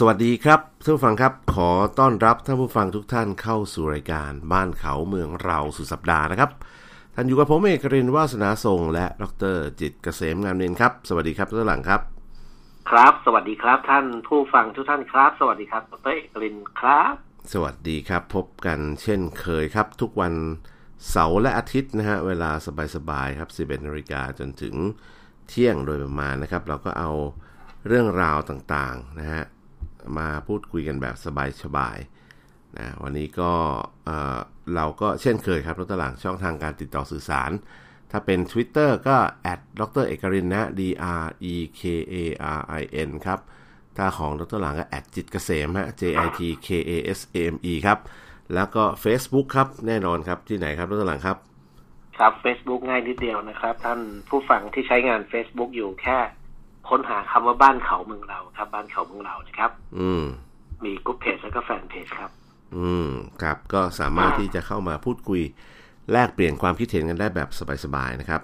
สวัสดีครับท่านผู้ฟังครับ ขอต้อนรับท่านผู้ฟังทุกท่านเข้าสู่รายการบ้านเขาเมืองเราสุดสัปดาห์นะครับ ท่านอยู่กับผมเอกรินวาสนาทรงและดรจิตรเกษมงามเนียนครับ สวัสดีครับท่านหลังครับ ครับ สวัสดีครับท่านผู้ฟังทุกท่านครับ สวัสดีครับดรเอกรินครับ สวัสดีครับ พบกันเช่นเคยครับ ทุกวันเสาร์และอาทิตย์นะฮะเวลาสบายๆครับ 11นาฬิกาจนถึงเที่ยงโดยประมาณนะครับ เราก็เอาเรื่องราวต่างๆนะฮะ มาพูดคุยกันแบบสบายๆนะวันนี้ก็เราก็เช่นเคยครับรถตลางช่องทางการติดต่อสื่อสาร ถ้าเป็น Twitter ก็แอดดรเอกรินนะ D R E K A R I N ครับ ถ้าของดรหลังก็แอดจิตเกษมฮะ J I T K A S A M E ครับ แล้วก็ Facebook ครับ แน่นอนครับที่ไหนครับดรหลังครับครับ Facebook ง่ายนิดเดียวนะครับ ท่านผู้ฟังที่ใช้งาน Facebook อยู่แค่ ค้นหาคำว่าบ้านเขาเมืองเราครับ บ้านเขาเมืองเรานะครับ อืม มีกลุ่มเพจแล้วก็แฟนเพจครับ อืมครับ ก็สามารถที่จะเข้ามาพูดคุย แลกเปลี่ยนความคิดเห็นกันได้แบบสบายๆนะครับ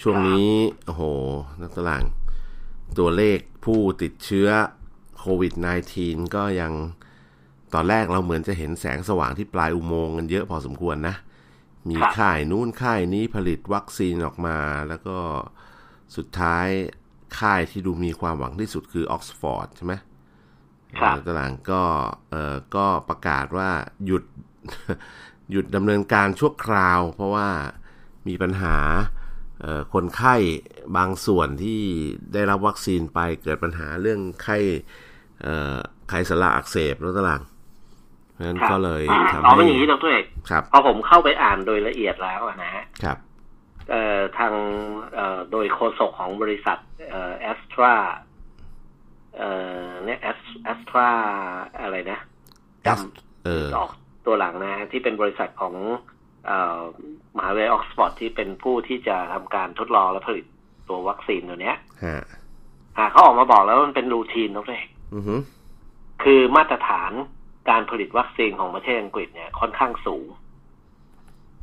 ช่วงนี้โอ้โหนักตลางตัวเลขผู้ติดเชื้อโควิด -19 ก็ยังตอนแรกเราเหมือนจะเห็นแสงสว่างที่ปลายอุโมงค์กันเยอะพอสมควรนะ มีค่ายนู้นค่ายนี้ผลิตวัคซีนออกมา แล้วก็สุดท้าย ค่ายที่ดูมีความหวังที่สุดคือออกซฟอร์ดใช่ไหมครับตลางก็เอ่อก็ประกาศว่าหยุดหยุดดำเนินการชั่วคราว เพราะว่ามีปัญหาเอ่อคนไข้บางส่วนที่ได้รับวัคซีนไปเกิดปัญหาเรื่องไข้เอ่อไขสันหลังอักเสบแล้วตลางเพราะฉะนั้นครับก็เลยทำอ๋อให้เป็นอย่างนี้ดรเอกครับพอผมเข้าไปอ่านโดยละเอียดแล้วอะนะฮะครับเอ่อ ทางเอ่อโดยโฆษกของบริษัทเอ่อแอสตราเอ่อเนี่ยแอสแอสตราอะไรนะจำเออออกตัวหลังนะฮะที่เป็นบริษัทของเออมหาวิทยาลัยออกซฟอร์ดที่เป็นผู้ที่จะทำการทดลองและผลิตตัววัคซีนตัวเนี้ยฮะอ่าเขาออกมาบอกแล้วว่ามันเป็นรูทีนนะเองอือฮึคือมาตรฐานการผลิตวัคซีนของประเทศอังกฤษเนี่ยค่อนข้างสูง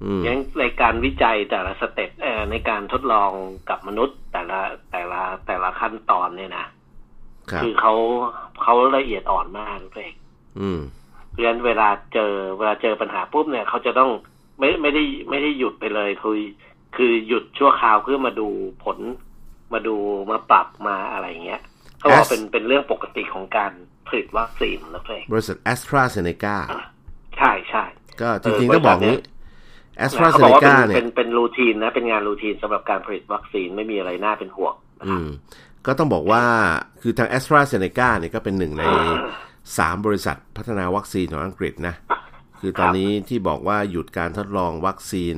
อืมยังในการวิจัยแต่ละสเต็ปเอ่อในการทดลองกับมนุษย์แต่ละแต่ละแต่ละขั้นตอนเนี่ยนะครับอเขาเขาละเอียดอ่อนมากเองอืมเพราะฉะนั้นเวลาเจอเวลาเจอปัญหาปุ๊บเนี่ยเขาจะต้องไม่ไม่ได้ไม่ได้หยุดไปเลยคือคือหยุดชั่วคราวเพื่อมาดูผลมาดูมาปรับมาอะไรอย่างเงี้ยเขาบอกว่า As- เป็นเป็นเรื่องปกติของการผลิตวัคซีนนะเพื่อนบริษัทแอสตราเซเนกาใช่ใช่ก็จเออริงๆต้องบอกบริษัทเนี่นี้ย แอสตราเขาเซบอกเนว่าเป็กานเนี่ยเป็นเป็นรูทีนนะ เป็นงานรูทีนสำหรับการผลิตวัคซีนไม่มีอะไรน่าเป็นห่วงนะคอืรับมก็ต้องบอกว่าคือทาง a s t r a z เซ e c a เนี่ยก็เป็นหนึ่งใน3บริษัทพัฒนาวัคซีนของอังกฤษนะ คือตอนนี้ที่บอกว่าหยุดการทดลองวัคซีน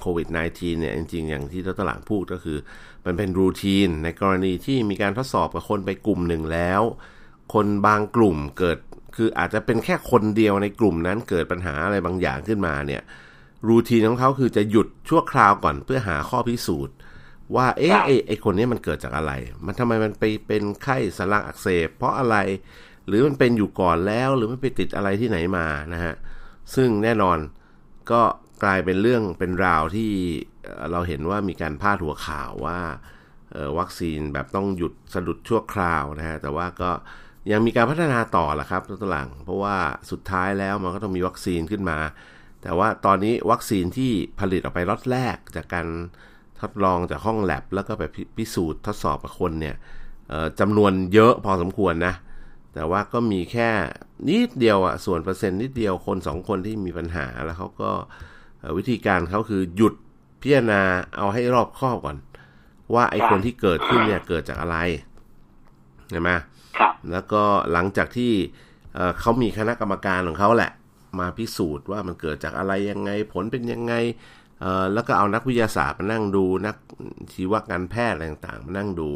โควิด -19 เนี่ยจริงๆ อย่างที่ดรหลังพูดก็คือ มันเป็นรูทีนในกรณีที่มีการทดสอบกับคนไปกลุ่มหนึ่งแล้ว คนบางกลุ่มเกิดคืออาจจะเป็นแค่คนเดียวในกลุ่มนั้นเกิดปัญหาอะไรบางอย่างขึ้นมาเนี่ย รูทีนของเขาคือจะหยุดชั่วคราวก่อนเพื่อหาข้อพิสูจน์ ว่าเอ๊ะไอไอคนนี้มันเกิดจากอะไร มันทำไมมันไปเป็นไข้สันหลังอักเสบ เพราะอะไร หรือมันเป็นอยู่ก่อนแล้วหรือมันไปติดอะไรที่ไหนมานะฮะซึ่งแน่นอนก็กลายเป็นเรื่องเป็นราวที่เอ่อเราเห็นว่ามีการพาดหัวข่าวว่าเอ่อวัคซีนแบบต้องหยุดสะดุดชั่วคราวนะฮะแต่ว่าก็ยังมีการพัฒนาต่อแหละครับตัวหลังเพราะว่าสุดท้ายแล้วมันก็ต้องมีวัคซีนขึ้นมา แต่ว่าตอนนี้วัคซีนที่ผลิตออกไปล็อตแรกจากการทดลองจากห้องแลบแล้วก็ไปพิพิสูจน์ทดสอบกับคนเนี่ยเอ่อจำนวนเยอะพอสมควรนะ แต่ว่าก็มีแค่นิดเดียวอะส่วนเปอร์เซ็นต์นิดเดียวคนสองคนที่มีปัญหาแล้วเขาก็เอ่อวิธีการเขาคือหยุดพิจารณาเอาให้รอบคอบก่อน ว่าไอ้คนที่เกิดขึ้นเนี่ยเกิดจากอะไรใช่ไหมครับแล้วก็หลังจากที่เอ่อเขามีคณะกรรมการของเขาแหละ มาพิสูจน์ว่ามันเกิดจากอะไรยังไงผลเป็นยังไงเอ่อแล้วก็เอานักวิทยาศาสตร์มานั่งดูนักชีวการแพทย์อะไรต่างๆมานั่งดู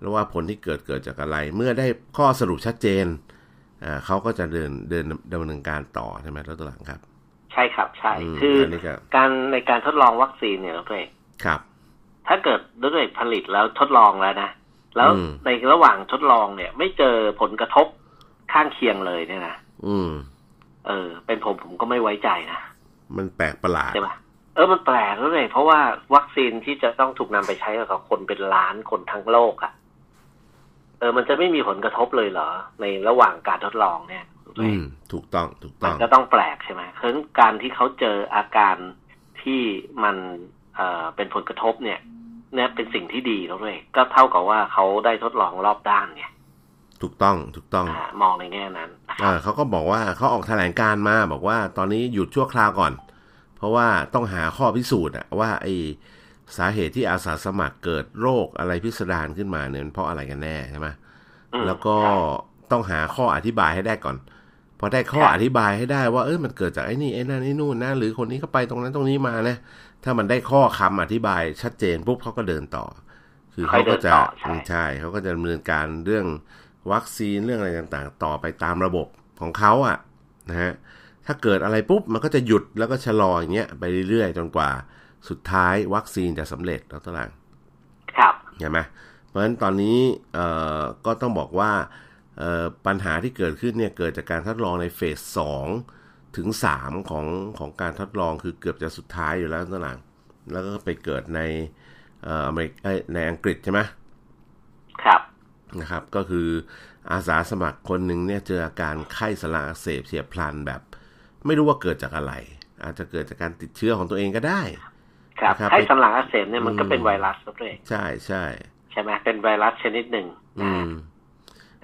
แล้วว่าผลที่เกิดเกิดจากอะไร เมื่อได้ข้อสรุปชัดเจนอ่าเขาก็จะเดินเดินดำเนินการต่อใช่ไหมแล้วตัวหลังครับ ใช่ครับใช่อืมคืออนนี้ก็การในการทดลองวัคซีนเนี่ยเราเองครับ ถ้าเกิดด้วยผลิตแล้วทดลองแล้วนะแล้วอืมในระหว่างทดลองเนี่ย ไม่เจอผลกระทบข้างเคียงเลยเนี่ยนะอืม เออ เป็นผมผมก็ไม่ไว้ใจนะ มันแปลกประหลาดใช่ปะเออมันแปลกแล้วเลยเพราะว่าวัคซีนที่จะต้องถูกนำไปใช้กับคนเป็นล้านคนทั้งโลกอะ่ะ เออ มันจะไม่มีผลกระทบเลยเหรอ ในระหว่างการทดลองเนี่ยอืม ถูกต้องถูกต้มัอนงก็ต้องแปลกใช่ไหมเพราะฉะนั้นการที่เขาเจออาการที่มันเอ่อเป็นผลกระทบเนี่ยเนี่ยเป็นสิ่งที่ดีแล้วด้วยก็เท่ากับว่าเขาได้ทดลองรอบด้านไงถูกต้องถูกต้องอ่ามองในแง่นั้นนะคอ่ารับ เขาก็บอกว่าเขาออกแถลงการมาบอกว่าตอนนี้หยุดชั่วคราวก่อน เพราะว่าต้องหาข้อพิสูจน์อะว่าไอสาเหตุที่อาสาสมัครเกิดโรคอะไรพิสดารขึ้นมาเนี่ยมันเพราะอะไรกันแน่ใช่ไหมอืมแล้วก็ใช่ต้องหาข้ออธิบายให้ได้ก่อนพอได้ข้อครับอธิบายให้ได้ว่าเออมันเกิดจากไอ้นี่ไอ้นั่นไอ้นู่นนะหรือคนนี้ก็ไปตรงนั้นตรงนี้มานะถ้ามันได้ข้อคำอธิบายชัดเจนปุ๊บเขาก็เดินต่อ คือเขาก็จะค่อยเดินต่อใช่ใช่เขาก็จะดำเนินการเรื่อง วัคซีนเรื่องอะไรต่างๆ ต่อไปตามระบบของเขาอะนะฮะถ้าเกิดอะไรปุ๊บมันก็จะหยุดแล้วก็ชะลออย่างเงี้ยไปเรื่อยๆ จนกว่าสุดท้ายวัคซีนจะสำเร็จแล้วตลางครับเห็นไหมเพราะฉะนั้นตอนนี้เอ่อก็ต้องบอกว่าเอ่อปัญหาที่เกิดขึ้นเนี่ยเกิดจากการทดลองในเฟสสองถึงสามของของการทดลองคือเกือบจะสุดท้ายอยู่แล้วตลางแล้วก็ไปเกิดในเอ่ออเมริกเอ้ยในอังกฤษใช่ไหมครับ นะครับ ก็คืออาสาสมัครคนหนึ่งเนี่ยเจออาการไข้สลางอักเสบเฉียบพลันแบบ ไม่รู้ว่าเกิดจากอะไร อาจจะเกิดจากการติดเชื้อของตัวเองก็ได้ ครับนะครับไข้สันหลังอักเสบเนี่ยมันก็อืมเป็นไวรัสด้วยใช่ใช่ใช่ไหมเป็นไวรัสชนิดหนึ่งอืนะม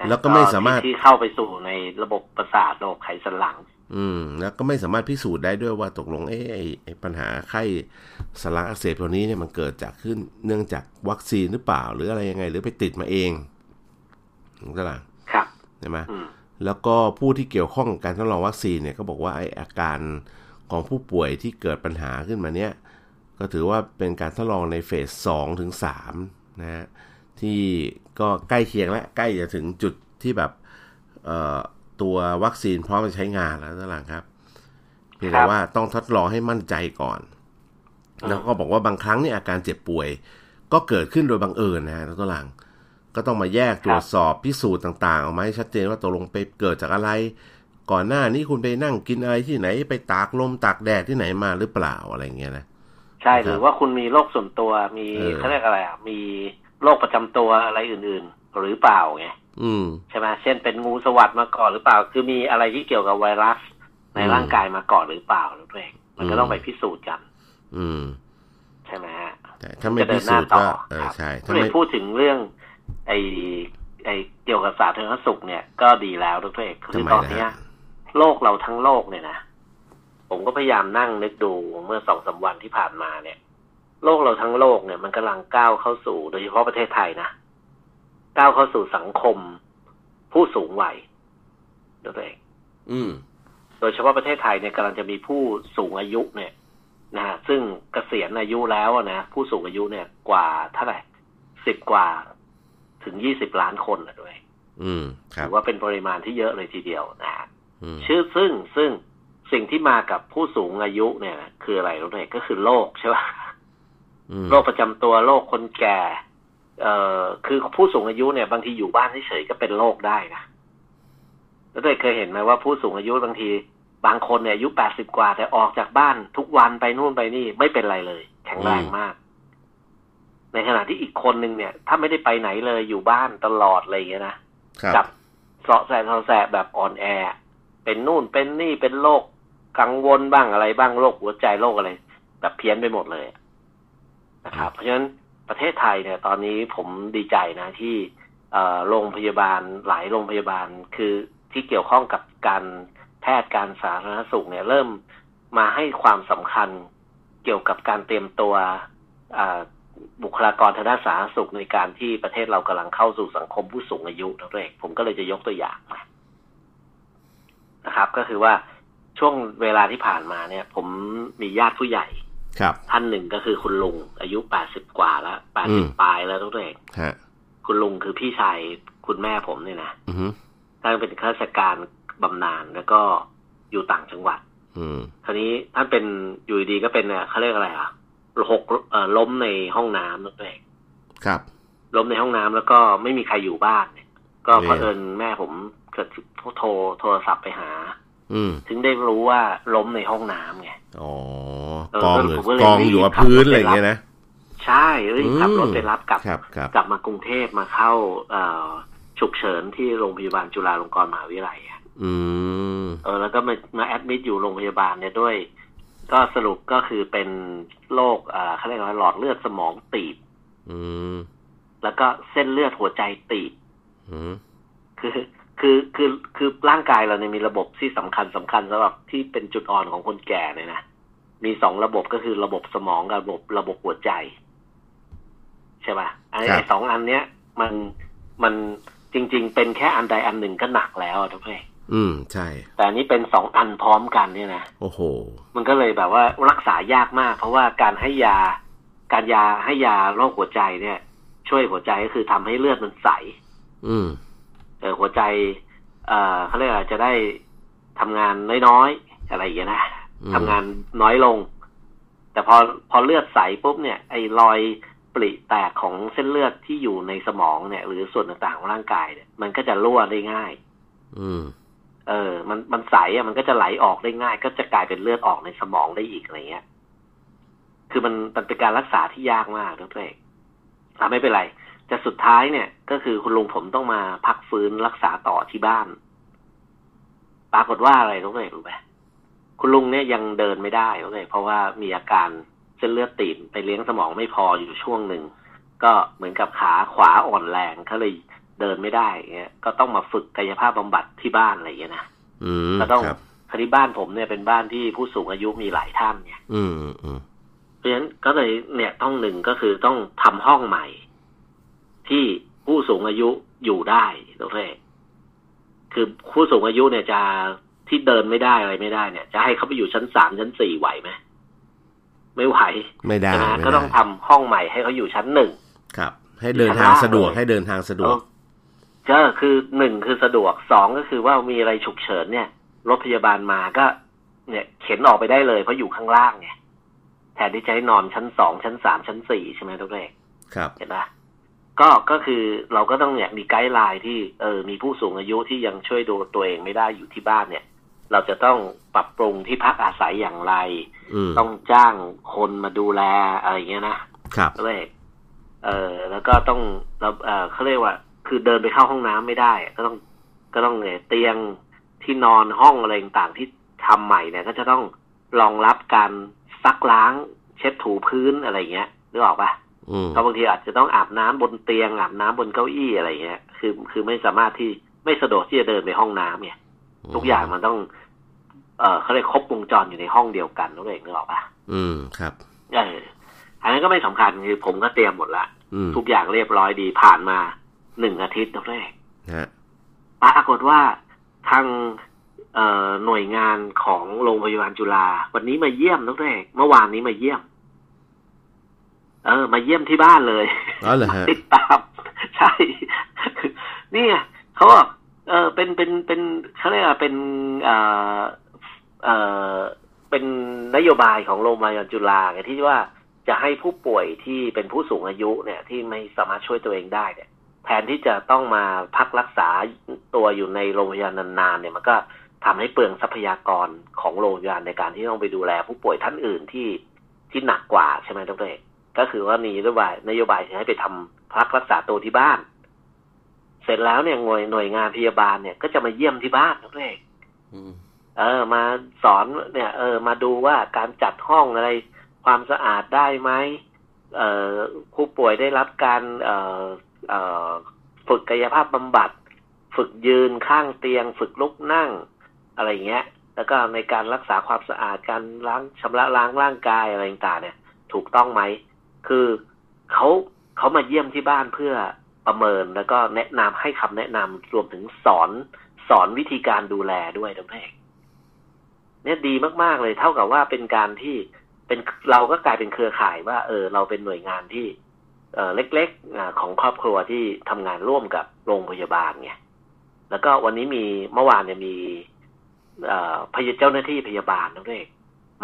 นะแล้วก็ไม่สามารถที่ที่เข้าไปสู่ในระบบประสาทระบบไขสันหลัง อืม แล้วก็ไม่สามารถพิสูจน์ได้ด้วยว่าตกลงเอ๊ะไอ้ไอ้ปัญหาไข้สลางอักเสบตัวนี้เนี่ยมันเกิดจากขึ้นเนื่องจากวัคซีนหรือเปล่า หรืออะไรยังไง หรือไปติดมาเอง ตลางครับใช่ไหมอืมแล้วก็ผู้ที่เกี่ยวข้องกับการทดลองวัคซีนเนี่ยก็บอกว่าไอ้อาการของผู้ป่วยที่เกิดปัญหาขึ้นมาเนี่ยก็ถือว่าเป็นการทดลองในเฟสสองถึงสามนะฮะที่ก็ใกล้เคียงและใกล้จะถึงจุดที่แบบเอ่อตัววัคซีนพร้อมจะใช้งานแล้วนั่นแหละครับเพียงแต่ว่าต้องทดลองให้มั่นใจก่อน แล้วก็บอกว่าบางครั้งเนี่ยอาการเจ็บป่วย ก็เกิดขึ้นโดยบังเอิญนะฮะตัวหลัง ก็ต้องมาแยกตรวจสอบพิสูจน์ต่างๆออกมาให้ชัดเจนว่าตกลงไปเกิดจากอะไร ก่อนหน้านี้คุณไปนั่งกินอะไรที่ไหนไปตากลมตากแดดที่ไหนมาหรือเปล่าอะไรเงี้ยนะใช่ครับหรือว่าคุณมีโรคส่วนตัวมีเออเขาเรียกอะไรอะมีโรคประจำตัวอะไรอื่นๆ หรือเปล่าไงอืมใช่ไหมเช่นเป็นงูสวัสดมาก่อนหรือเปล่า คือมีอะไรที่เกี่ยวกับไวรัส ในอืมร่างกายมาก่อนหรือเปล่าหรือเองมันก็อืมต้องไปพิสูจน์กัน อืม ใช่ไหมฮะแต่ถ้าไม่จะเดิพินหสูน้าจน์ต่ก็อเออครับใช่ก็ถ้าเลยไม่พูดถึงเรื่อง ไอไอเกี่ยวกับสาธารณสุขเนี่ยก็ดีแล้วทุกท่านคือทำไมตอนนะเนี้ยฮะโลกเราทั้งโลกเนี่ยนะผมก็พยายามนั่งนึกดูเมื่อสองสามวันที่ผ่านมาเนี่ย โลกเราทั้งโลกเนี่ย มันกำลังก้าวเข้าสู่โดยเฉพาะประเทศไทยนะก้าวเข้าสู่สังคมผู้สูงวัยตัวเองอืม โดยเฉพาะประเทศไทยเนี่ยกำลังจะมีผู้สูงอายุเนี่ยนะฮะซึ่งเกษียณอายุแล้วอะนะผู้สูงอายุเนี่ยกว่าเท่าไหร่สิบกว่า ถึงยี่สิบล้านคนนะด้วยอืมครัถืบอว่าเป็นปริมาณที่เยอะเลยทีเดียวนะฮะอืมชื่อซึ่งซึ่งสิ่งที่มากับผู้สูงอายุเนี่ยนะคืออะไรรู้ไหมก็คือโรคใช่ป่ะอืมโรคประจำตัวโรคคนแก่ เอ่อคือผู้สูงอายุเนี่ย บางทีอยู่บ้านเฉยๆก็เป็นโรคได้นะแล้วเคยเห็นไหมว่าผู้สูงอายุบางทีบางคนเนี่ยอายุแปดสิบกว่าแต่ออกจากบ้านทุกวันไปนู่นไปนี่ไม่เป็นไรเลย แข็งแรงมาก ในขณะที่อีกคนหนึ่งเนี่ย ถ้าไม่ได้ไปไหนเลยอยู่บ้านตลอดอะไรอย่างเงี้ยนะครับกับเสาะแสะเสาะแสะแบบอ่อนแอ เป็นนู่นเป็นนี่เป็นโรคกังวลบ้างอะไรบ้างโรคหัวใจโรคอะไร แบบเพี้ยนไปหมดเลยนะครับ เพราะฉะนั้นประเทศไทยเนี่ย ตอนนี้ผมดีใจนะที่เอ่อโรงพยาบาลหลายโรงพยาบาลคือที่เกี่ยวข้องกับการแพทย์การสาธารณสุขเนี่ย เริ่มมาให้ความสำคัญเกี่ยวกับการเตรียมตัวอ่า บุคลากรทางด้านสาธารณสุขในการที่ประเทศเรากำลังเข้าสู่สังคมผู้สูงอายุนั่นเองผมก็เลยจะยกตัวอย่างมานะครับ ก็คือว่าช่วงเวลาที่ผ่านมาเนี่ย ผมมีญาติผู้ใหญ่ ครับ ท่านหนึ่งก็คือคุณลุงอายุแปดสิบกว่าแล้วแปดอืสิบมปลายแล้วทุกท่านฮะคุณลุงคือพี่ชายคุณแม่ผมเนี่ยนะอืมท่านเป็นข้าราชการบำนาญแล้วก็อยู่ต่างจังหวัด อืมคราวนี้ท่านเป็นอยู่ดีๆก็เป็นเนี่ยเขาเรียกอะไรอะ หกเอ่อล้มในห้องน้ำนั่นเองครับ ล้มในห้องน้ำแล้วก็ไม่มีใครอยู่บ้านเนี่ย ก็เอ๊ะเผอิญแม่ผมเกิดโทรโทรศัพท์ไปหา อืมถึงได้รู้ว่าล้มในห้องน้ำไงอ๋อเออกองก็อยู่ผมก็เลยกองอยู่กับรีบขับพื้นรถอะไรไปอย่างรับเงี้ยนะใช่เอ้ยขับรถไปรับกลับครับครับ กลับมากรุงเทพมาเข้าเอ่อฉุกเฉินที่โรงพยาบาลจุฬาลงกรณ์มหาวิทยาลัยอะอืมเออแล้วก็มามาแอดมิดอยู่โรงพยาบาลเนี่ยด้วย ก็สรุปก็คือเป็นโรคอ่าเขาเรียกว่าหลอดเลือดสมองตีบอืมแล้วก็เส้นเลือดหัวใจตีบอืมคือคือคือคือร่างกายเราเนี่ยมีระบบที่สำคัญสำคัญสำหรับที่เป็นจุดอ่อนของคนแก่เลยนะมีสองระบบก็คือระบบสมองกับระบบระบบหัวใจ ใช่ป่ะไอ้ไอ้สองอันเนี้ย มันมันจริง ๆ เป็นแค่อันใดอันหนึ่งก็หนักแล้วอะทุกท่าน อืมใช่ แต่อันนี้เป็นสองอันพร้อมกันเนี่ยนะโอ้โห มันก็เลยแบบว่ารักษายากมาก เพราะว่าการให้ยา การยาให้ยาโรคหัวใจเนี่ย ช่วยหัวใจก็คือทำให้เลือดมันใส อืมเออหัวใจ เอ่อเขาเรียกอะไรจะได้ทำงานน้อยๆอะไรอย่างเงี้ยนะอืมทำงานน้อยลง แต่พอพอเลือดใสปุ๊บเนี่ย ไอ้รอยปริแตกของเส้นเลือดที่อยู่ในสมองเนี่ย หรือส่วนต่างๆของร่างกายเนี่ยมันก็จะรั่วได้ง่าย อืม เออ มันมันใสอะมันก็จะไหลออกได้ง่าย ก็จะกลายเป็นเลือดออกในสมองได้อีกอะไรเงี้ย คือมันมันเป็นการรักษาที่ยากมากนะตัวเองอะไม่เป็นไรแต่สุดท้ายเนี่ย ก็คือคุณลุงผมต้องมาพักฟื้นรักษาต่อที่บ้าน ปรากฏว่าอะไรทุกท่านรู้ไหมคุณลุงเนี่ยยังเดินไม่ได้ทุกท่านเพราะว่ามีอาการเส้นเลือดตีบไปเลี้ยงสมองไม่พออยู่ช่วงหนึ่งก็เหมือนกับขาขวาอ่อนแรงเขาเลย เดินไม่ได้เงี้ยก็ต้องมาฝึกกายภาพบำบัดที่บ้านอะไรอย่างเงี้ยนะอืมก็ต้องครับคดีบ้านผมเนี่ยเป็นบ้านที่ผู้สูงอายุมีหลายท่านเนี่ยอืมอืมเพราะฉะนั้นก็เลยเนี่ยต้องหนึ่งก็คือต้องทำห้องใหม่ ที่ผู้สูงอายุอยู่ได้โอเคคือผู้สูงอายุเนี่ยจะที่เดินไม่ได้อะไรไม่ได้เนี่ย จะให้เขาไปอยู่ชั้นสามชั้นสี่ไหวไหมไม่ไหวไม่ได้ใช่ไหมไม่ก็ต้องได้ทำห้องใหม่ให้เขาอยู่ชั้นหนึ่งครับ ให้เดินทางสะดวกให้เดินทางสะดวก ก็คือหนึ่งคือสะดวกสองก็คือว่ามีอะไรฉุกเฉินเนี่ยรถพยาบาลมาก็ เนี่ย เข็นออกไปได้เลย เพราะอยู่ข้างล่างไงแทนที่จะให้นอนชั้นสองชั้นสามชั้นสี่ใช่ไหมทุกท่านครับเห็นปะก็ก็คือเราก็ต้องเนี่ยมีไกด์ไลน์ที่เออมีผู้สูงอายุที่ยังช่วยดูตัวเองไม่ได้อยู่ที่บ้านเนี่ย เราจะต้องปรับปรุงที่พักอาศัยอย่างไรอืมต้องจ้างคนมาดูแลอะไรอย่างเงี้ยนะครับก็เลยเออแล้วก็ต้องเราเออเขาเรียกว่า คือเดินไปเข้าห้องน้ำไม่ได้ ก็ต้องก็ต้องเนี่ยเตียงที่นอนห้องอะไรต่างๆที่ทำใหม่เนี่ย ก็จะต้องรองรับการซักล้าง เช็ดถูพื้นอะไรอย่างเงี้ยนึกออกปะอืมก็บางทีอาจจะต้องอาบน้ำบนเตียงอาบน้ำบนเก้าอี้อะไรเงี้ย คือคือไม่สามารถที่ไม่สะดวกที่จะเดินไปห้องน้ำเนี่ยทุกอย่างมันต้อง เออเขาเรียกครบวงจรอยู่ในห้องเดียวกันนั่นเองนึกออกปะอืมครับเอออันนั้นก็ไม่สำคัญคือผมก็เตรียมหมดละอืมทุกอย่างเรียบร้อยดีผ่านมา หนึ่งอาทิตย์นั่นเองฮะปรากฏว่าทางเอ่อหน่วยงานของโรงพยาบาลจุฬาวันนี้มาเยี่ยมนั่นเองเมื่อวานนี้มาเยี่ยม เออ มาเยี่ยมที่บ้านเลยอ๋อเหรอฮะติดตามใช่ นี่ไงเขาบอกเออเป็นเป็นเป็นเขาเรียกว่าเป็นเอ่อเอ่อเป็นนโยบายของโรงพยาบาลจุฬาไงที่ว่าจะให้ผู้ป่วยที่เป็นผู้สูงอายุเนี่ย ที่ไม่สามารถช่วยตัวเองได้เนี่ย แทนที่จะต้องมาพักรักษาตัวอยู่ในโรงพยาบาลนานๆเนี่ยมันก็ทำให้เปลืองทรัพยากรของโรงพยาบาลในการที่ต้องไปดูแลผู้ป่วยท่านอื่นที่ที่หนักกว่าใช่ไหมดรเอกก็คือว่ามีนโยบายนโยบายจะให้ไปทำพักรักษาตัวที่บ้าน เสร็จแล้วเนี่ยหน่วยหน่วยงานพยาบาลเนี่ยก็จะมาเยี่ยมที่บ้านดรเอกอืมเออ มาสอนเนี่ย เออ มาดูว่าการจัดห้องอะไรความสะอาดได้ไหมเอ่อผู้ป่วยได้รับการเอ่อเอ่อ ฝึกกายภาพบำบัด ฝึกยืนข้างเตียง ฝึกลุกนั่ง อะไรอย่างเงี้ย แล้วก็ในการรักษาความสะอาดการล้างชำระล้างร่างกายอะไรต่างเนี่ย ถูกต้องไหม คือเขาเขามาเยี่ยมที่บ้านเพื่อประเมินแล้วก็แนะนำให้คำแนะนำรวมถึงสอนสอนวิธีการดูแลด้วยทั้งเพกเนี่ยดีมาก ๆ เลยเท่ากับว่าเป็นการที่เป็นเราก็กลายเป็นเครือข่ายว่า เออ เราเป็นหน่วยงานที่ เล็กๆของครอบครัวที่ทำงานร่วมกับโรงพยาบาลไงแล้วก็วันนี้มีเมื่อวานเนี่ยมีพยเจ้าหน้าที่พยาบาลทั้งเพก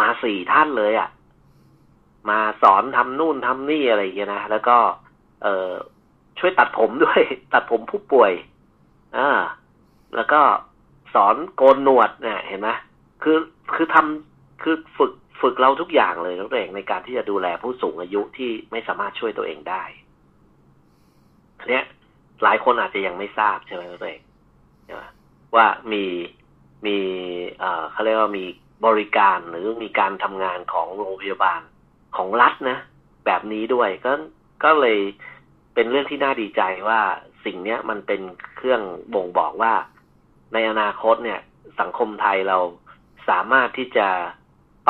มาสี่ท่านเลยอะ่ะ มาสอนทำนู่นทำนี่อะไรอย่างเงี้ยนะแล้วก็เอช่วยตัดผมด้วย ตัดผมผู้ป่วยอ่าแล้วก็สอนโกนหนวดเนี่ยเห็นไหมคือคือทำคือฝึก ฝึกเราทุกอย่างเลยน้องเองในการที่จะดูแลผู้สูงอายุที่ไม่สามารถช่วยตัวเองได้ทีเนี้ยหลายคนอาจจะยังไม่ทราบใช่ไหมตัวเองใช่ว่ามีมีเอ่อเขาเรียกว่ามีบริการหรือมีการทำงานของโรงพยาบาลของรัฐนะ แบบนี้ด้วยก็ก็เลยเป็นเรื่องที่น่าดีใจว่าสิ่งเนี้ยมันเป็นเครื่องบ่งบอกว่า ในอนาคตเนี่ย สังคมไทยเราสามารถที่จะ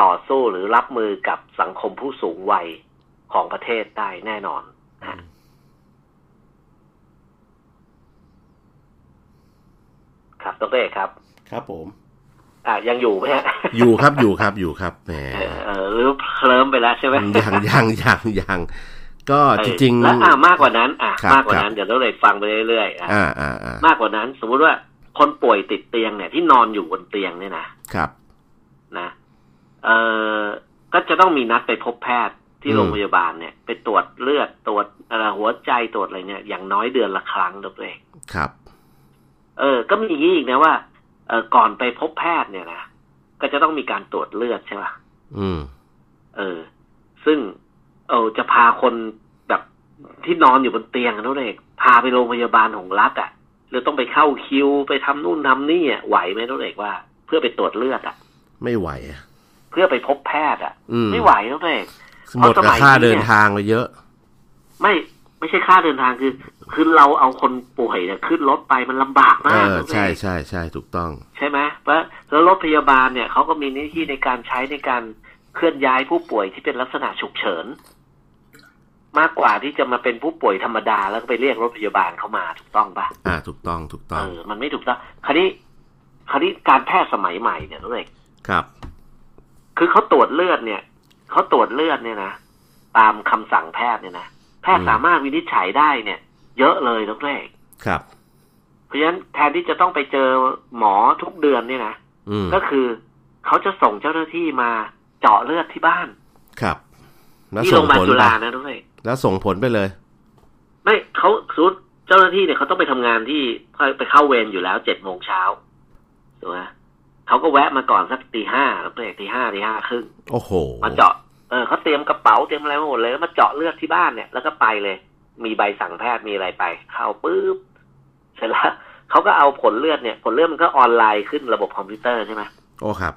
ต่อสู้หรือรับมือกับสังคมผู้สูงวัยของประเทศได้แน่นอนนะครับดรเอกครับ ครับผม อ่ายังอยู่ไหมฮะอยู่ครับอยู่ครับอยู่ครับแหมเออหรือเคลิ้มไปแล้วใช่ไหมยังยังยังยังก็จริงๆแล้วอ่ามากกว่านั้น อะครับมากกว่าครับนั้นเดี๋ยวเราเลยฟังไปเรื่อยๆอะอ่าอ่าอ่ามากกว่านั้น สมมุติว่าคนป่วยติดเตียงเนี่ยที่นอนอยู่บนเตียงเนี่ยนะครับ นะ เออก็จะต้องมีนัดไปพบแพทย์ที่อืมโรงพยาบาลเนี่ย ไปตรวจเลือดตรวจเอ่อหัวใจตรวจอะไรเนี่ย อย่างน้อยเดือนละครั้งตัวเองครับ เออ ก็มีอย่างนี้อีกนะว่าเออก่อนไปพบแพทย์เนี่ยนะก็จะต้องมีการตรวจเลือดใช่ป่ะอืม เออ ซึ่ง เออจะพาคนแบบที่นอนอยู่บนเตียงนั่นเองพาไปโรงพยาบาลของรัฐอะหรือต้องไปเข้าคิวไปทำนู่นทำนี่อะไหวไหมนั่นเองว่า เพื่อไปตรวจเลือดอะ ไม่ไหวอะเพื่อไปพบแพทย์อะอืมไม่ไหวนั่นเองหมดกับค่าเดินทางไปเยอะ ไม่ไม่ใช่ค่าเดินทางคือ คือเราเอาคนป่วยเนี่ยขึ้นรถไปมันลำบากเอมากอนั่นเองใช่ใช่ใช่ถูกต้อง ใช่ไหมเพราะแล้วรถพยาบาลเนี่ยเขาก็มีหน้าที่ในการใช้ในการเคลื่อนย้ายผู้ป่วยที่เป็นลักษณะฉุกเฉิน มากกว่าที่จะมาเป็นผู้ป่วยธรรมดาแล้วก็ไปเรียกรถพยาบาลเข้ามาถูกต้องปะอ่า ถูกต้องถูกต้เอองอมันไม่ถูกต้องคราวนี้คราวนี้การแพทย์สมัยใหม่เนี่ยนุ้ยครับ คือเขาตรวจเลือดเนี่ยเขาตรวจเลือดเนี่ยนะตามคำสั่งแพทย์เนี่ยนะแพทย์อืมสามารถวินิจฉัยได้เนี่ย เยอะเลยนุ้ยครับ เพราะฉะนั้นแทนที่จะต้องไปเจอหมอทุกเดือนเนี่ยนะอืมก็คือเขาจะส่งเจ้าหน้าที่มาเจาะเลือดที่บ้าน ครับแล้วที่ส่โรงงพยาบาลผลจุไปฬานะด้วย แล้วส่งผลไปเลย ไม่เขาสุดเจ้าหน้าที่เนี่ยเขาต้องไปทำงานที่ไปเข้าเวรอยู่แล้วเจ็ดโมงเช้าถูกไหม เขาก็แวะมาก่อนสักตีห้าแล้วเด็กตีห้าตีห้าครึ่งโอ้โหมาเจาะเออเขาเตรียมกระเป๋าเตรียมอะไรมาหมดเลยแล้วมาเจาะเลือดที่บ้านเนี่ยแล้วก็ไปเลย มีใบสั่งแพทย์มีอะไรไป เข้าปุ๊บเสร็จแล้วเขาก็เอาผลเลือดเนี่ย ผลเลือดมันก็ออนไลน์ขึ้นระบบคอมพิวเตอร์ใช่ไหมโอ้ครับ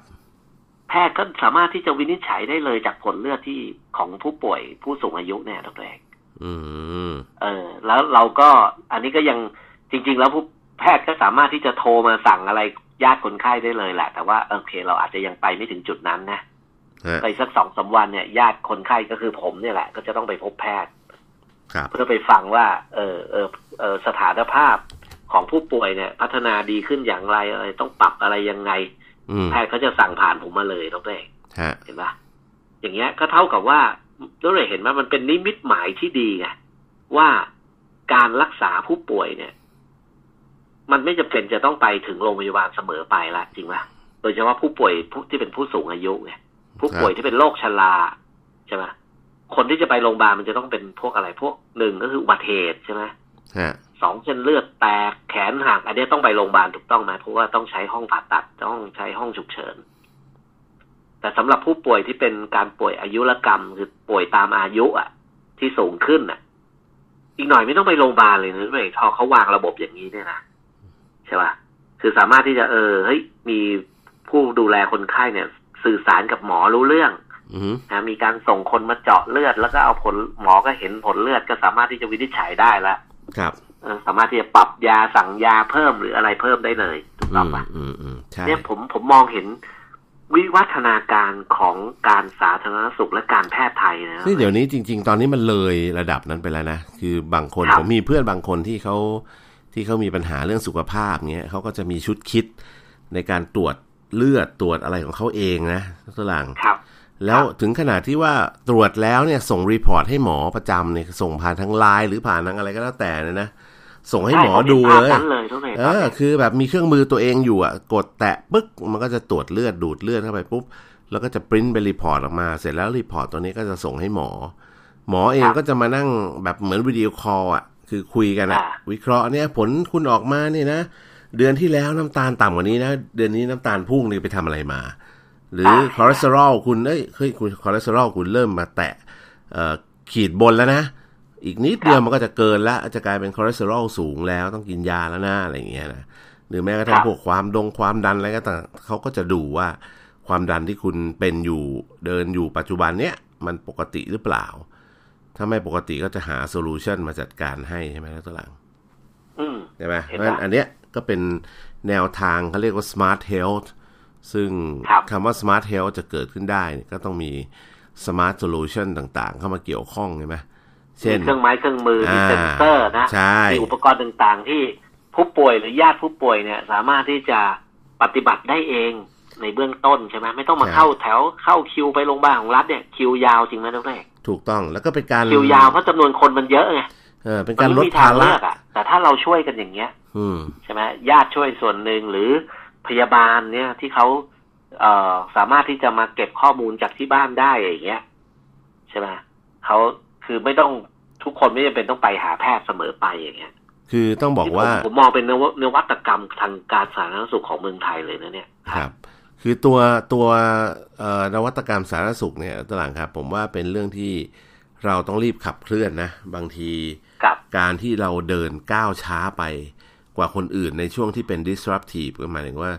แพทย์ก็สามารถที่จะวินิจฉัยได้เลยจากผลเลือดที่ของผู้ป่วยผู้สูงอายุเนี่ยตัวเองอืม เออ แล้วเราก็อันนี้ก็ยังจริง ๆ แล้วผู้แพทย์ก็สามารถที่จะโทรมาสั่งอะไร ญาติคนไข้ได้เลยแหละ แต่ว่าโอเค เราอาจจะยังไปไม่ถึงจุดนั้นนะฮะไปสักสองสามวันเนี่ย ญาติคนไข้ก็คือผมเนี่ยแหละ ก็จะต้องไปพบแพทย์ครับเพื่อไปฟังว่า เออเออเออสถานภาพของผู้ป่วยเนี่ย พัฒนาดีขึ้นอย่างไรอะไรต้องปรับอะไรยังไงอืมแพทย์เขาจะสั่งผ่านผมมาเลยต้องเองฮะเห็นปะอย่างเงี้ยก็เท่ากับว่าเราเลยเห็นว่ามันเป็นนิมิตหมายที่ดีไงว่าการรักษาผู้ป่วยเนี่ย มันไม่จำเป็นจะต้องไปถึงโรงพยาบาลเสมอไปละจริงปะโดยเฉพาะผู้ป่วยผู้ที่เป็นผู้สูงอายุไงผู้ป่วยที่เป็นโรคชราใช่ไหมคนที่จะไปโรงพยาบาลมันจะต้องเป็นพวกอะไรพวกหนึ่งก็คืออุบัติเหตุใช่ไหมฮะสองเส้นเลือดแตกแขนหักอันเนี้ยต้องไปโรงพยาบาลถูกต้องไหมเพราะว่าต้องใช้ห้องผ่าตัดต้องใช้ห้องฉุกเฉิน แต่สำหรับผู้ป่วยที่เป็นการป่วยอายุรกรรมคือป่วยตามอายุอะ ที่สูงขึ้นอะ อีกหน่อยไม่ต้องไปโรงพยาบาลเลยนะเว้ยพอเขาวางระบบอย่างนี้เนี่ยนะ ใช่ป่ะคือสามารถที่จะเออเฮ้ยมีผู้ดูแลคนไข้เนี่ย สื่อสารกับหมอรู้เรื่องอืมนะมีการส่งคนมาเจาะเลือด แล้วก็เอาผลหมอก็เห็นผลเลือดก็สามารถที่จะวินิจฉัยได้แล้วครับเออสามารถที่จะปรับยาสั่งยาเพิ่มหรืออะไรเพิ่มได้เลยถูกอืต้องมปะอืมอืมใช่เนี่ยผมผมมองเห็นวิวัฒนาการของการสาธารณสุขและการแพทย์ไทยนะซึ่งเดี๋ยวนี้จริง ๆ ตอนนี้มันเลยระดับนั้นไปแล้วนะ คือบางคนครับผมมีเพื่อนบางคนที่เขา ที่เขามีปัญหาเรื่องสุขภาพเงี้ยเขาก็จะมีชุด kit ในการตรวจเลือดตรวจอะไรของเขาเองนะตัวหลังครับ แล้วถึงขนาดที่ว่าตรวจแล้วเนี่ยส่ง report ให้หมอประจำเนี่ยส่งผ่านทางไลน์หรือผ่านทางอะไรก็แล้วแต่เนี่ยนะส่งให้หมอดูใช่เลยผมห็นภาพนั้นเลยทุกท่านเออคือแบบมีเครื่องมือตัวเองอยู่อะ กดแตะปึ๊กมันก็จะตรวจเลือดดูดเลือดเข้าไปปุ๊บ แล้วก็จะปริ้นเป็น report ออกมา เสร็จแล้ว report ตัวนี้ก็จะส่งให้หมอ หมอเองก็จะมานั่งแบบเหมือนวิดีโอคอลอะ คือคุยกันอะวิเคราะห์เนี่ยผลคุณออกมาเนี่ยนะ เดือนที่แล้วน้ำตาลต่ำกว่านี้นะ เดือนนี้น้ำตาลพุ่งนี่ไปทำอะไรมา หรือคอเลสเตอรอลคุณเอ้ยเฮ้ยคุณคอเลสเตอรอลคุณเริ่มมาแตะเอ่อขีดบนแล้วนะ อีกนิดเดียวมันก็จะเกินแล้วจะกลายเป็นคอเลสเตอรอลสูงแล้วต้องกินยาแล้วนะอะไรอย่างเงี้ยนะหรือแม้กระทั่งพวกความดงความดันอะไรก็ต่างเขาก็จะดูว่าความดันที่คุณเป็นอยู่เดินอยู่ปัจจุบันเนี้ยมันปกติหรือเปล่า ถ้าไม่ปกติก็จะหา solution มาจัดการให้ใช่ไหมครับตัวหลังอืมใช่ไหมเห็นเพราะฉะนั้นละอันเนี้ยก็เป็นแนวทางเขาเรียกว่า smart health ซึ่งครับคำว่า smart health จะเกิดขึ้นได้เนี่ยก็ต้องมี smart solution ต่างๆ เข้ามาเกี่ยวข้องใช่ไหมเช่นมีเครื่องไม้เครื่องมือมีอ่าเซ็นเซอร์นะใช่มีอุปกรณ์ต่างๆ ที่ผู้ป่วยหรือญาติผู้ป่วยเนี่ย สามารถที่จะปฏิบัติได้เองในเบื้องต้นใช่ไหมไม่ต้องมาเข้าแถวเข้าคิวไปโรงพยาบาลของรัฐเนี่ยคิวยาวจริงไหมทุกท่านถูกต้องแล้วก็เป็นการคิวยาวเพราะจำนวนคนมันเยอะไงเออเป็นมัการลไม่ดมีทาภางเลืระอกอะแต่ถ้าเราช่วยกันอย่างเงี้ย อืมใช่ไหมญาติช่วยส่วนหนึ่งหรือพยาบาลเนี่ยที่เขาเอ่อสามารถที่จะมาเก็บข้อมูลจากที่บ้านได้อย่างเงี้ยใช่ไหมเขาคือไม่ต้องทุกคนไม่จำเป็นต้องไปหาแพทย์เสมอไปอย่างเงี้ย คือต้องบอกว่าผมผมมองเป็นนวนวัตกรรมทางการสาธารณสุขของเมืองไทยเลยนะเนี่ยครับ คือตัวตัวเอ่อนวัตกรรมสาธารณสุขเนี่ยตวหลังครับ ผมว่าเป็นเรื่องที่เราต้องรีบขับเคลื่อนนะ บางทีกับการที่เราเดินก้าวช้าไปกว่าคนอื่นในช่วงที่เป็น disruptive ก็หมายถึงว่า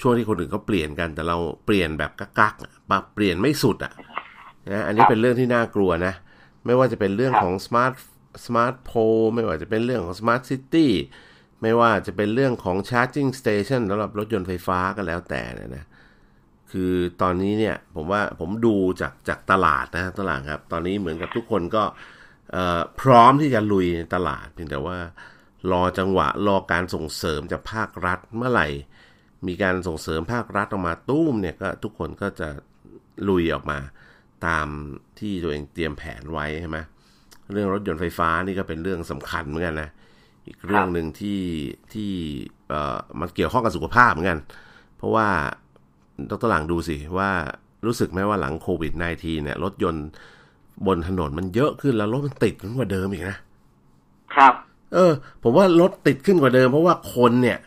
ช่วงที่คนอื่นเขาเปลี่ยนกันแต่เราเปลี่ยนแบบกักๆอะปรับเปลี่ยนไม่สุดอะนะอันนี้เป็นเรื่องที่น่ากลัวนะ ไม่ว่าจะเป็นเรื่องของ smart smart pole ไม่ว่าจะเป็นเรื่องของ smart city ไม่ว่าจะเป็นเรื่องของ charging station สำหรับรถยนต์ไฟฟ้าก็แล้วแต่เนะนะ คือตอนนี้เนี่ยผมว่าผมดูจากจากตลาดนะตลาดครับ ตอนนี้เหมือนกับทุกคนก็พร้อมที่จะลุยในตลาดเพียงแต่ว่ารอจังหวะรอการส่งเสริมจากภาครัฐเมื่อไหร่ มีการส่งเสริมภาครัฐออกมาตุ้มเนี่ยก็ทุกคนก็จะลุยออกมาตามที่ตัวเองเตรียมแผนไว้ใช่ไหมเรื่องรถยนต์ไฟฟ้านี่ก็เป็นเรื่องสำคัญเหมือนกันนะอีกเรื่องหนึ่งที่ที่เอ่อมันเกี่ยวข้องกับสุขภาพเหมือนกัน เพราะว่า ดรหลังดูสิว่ารู้สึกไหมว่าหลังโควิด -19 เนี่ย รถยนต์บนถนนมันเยอะขึ้นแล้วรถมันติดขึ้นกว่าเดิมอีกนะ ครับ เออ ผมว่ารถติดขึ้นกว่าเดิม เพราะว่าคนเนี่ย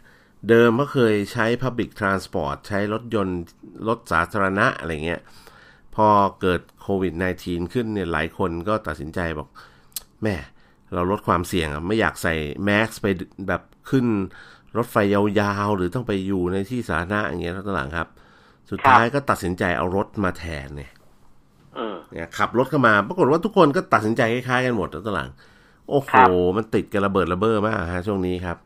เดิมก็เคยใช้ Public Transport ใช้รถยนต์ รถสาธารณะอะไรเงี้ย พอเกิดโควิด -19 ขึ้นเนี่ยหลายคนก็ตัดสินใจบอกแม่เราลดความเสี่ยงอะไม่อยากใส่แมสไปแบบขึ้นรถไฟยาวๆ หรือต้องไปอยู่ในที่สาธารณะอย่างเงี้ยตอนหลังครับ สุดท้ายก็ตัดสินใจเอารถมาแทนเนี่ยอืมเนี่ยขับรถเข้ามา ปรากฏว่าทุกคนก็ตัดสินใจคล้ายๆกันหมดตอนหลัง โอ้โหครับมันติดกันระเบิดระเบ้อมากฮะช่วงนี้ครับ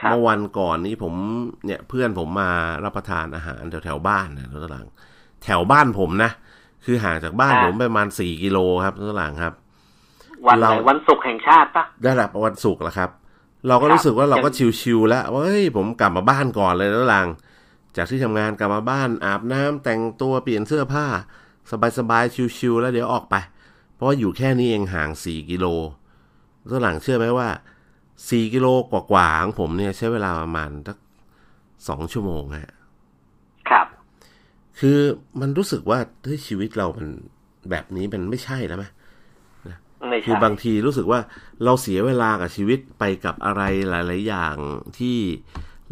ครับ เมื่อวันก่อนนี้ผมเนี่ยเพื่อนผมมารับประทานอาหารแถวแถวๆบ้านนะตอนหลัง แถวบ้านผมนะ คือห่างจากบ้านผมประมาณสี่กิโลครับตอนหลังครับ วันไหนเราวันศุกร์แห่งชาติปะได้รับวันศุกร์แล้วครับ เราก็ครับรู้สึกว่าเราก็ชิวๆแล้วว่าเฮ้ยผมกลับมาบ้านก่อนเลยแล้วหลัง จากที่ทำงานกลับมาบ้านอาบน้ำแต่งตัวเปลี่ยนเสื้อผ้า สบายๆชิวๆแล้วเดี๋ยวออกไป เพราะว่าอยู่แค่นี้เองห่างสี่กิโลแล้วหลังเชื่อไหมว่าสี่กิโลกว่าๆของผมเนี่ยใช้เวลาประมาณสักสองชั่วโมงฮะครับ คือมันรู้สึกว่าเฮ้ยชีวิตเรามันแบบนี้มันไม่ใช่แล้วไหมไม่คือใช่บางทีรู้สึกว่าเราเสียเวลากับชีวิตไปกับอะไรหลาย ๆ อย่างที่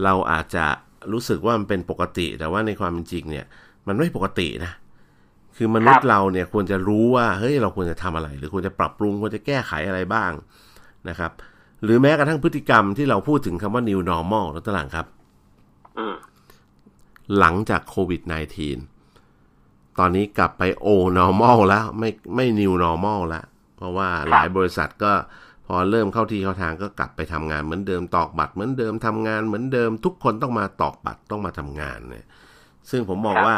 เราอาจจะ รู้สึกว่ามันเป็นปกติ แต่ว่าในความเป็นจริงเนี่ย มันไม่ปกตินะ คือมนุษย์เราเนี่ยควรจะรู้ว่าเฮ้ยเราควรจะทำอะไร หรือควรจะปรับปรุงควรจะแก้ไขอะไรบ้างนะครับ หรือแม้กระทั่งพฤติกรรมที่เราพูดถึงคำว่า new normal แล้วตลังครับอืมหลังจากโควิด -19 ตอนนี้กลับไปโอ normal แล้ว ไม่ไม่ new normal แล้ว เพราะว่าหลายบริษัทก็ พอเริ่มเข้าที่เข้าทางก็กลับไปทำงานเหมือนเดิมตอกบัตรเหมือนเดิมทำงานเหมือนเดิมทุกคนต้องมาตอกบัตรต้องมาทำงานเนี่ยซึ่งผมมองครับว่า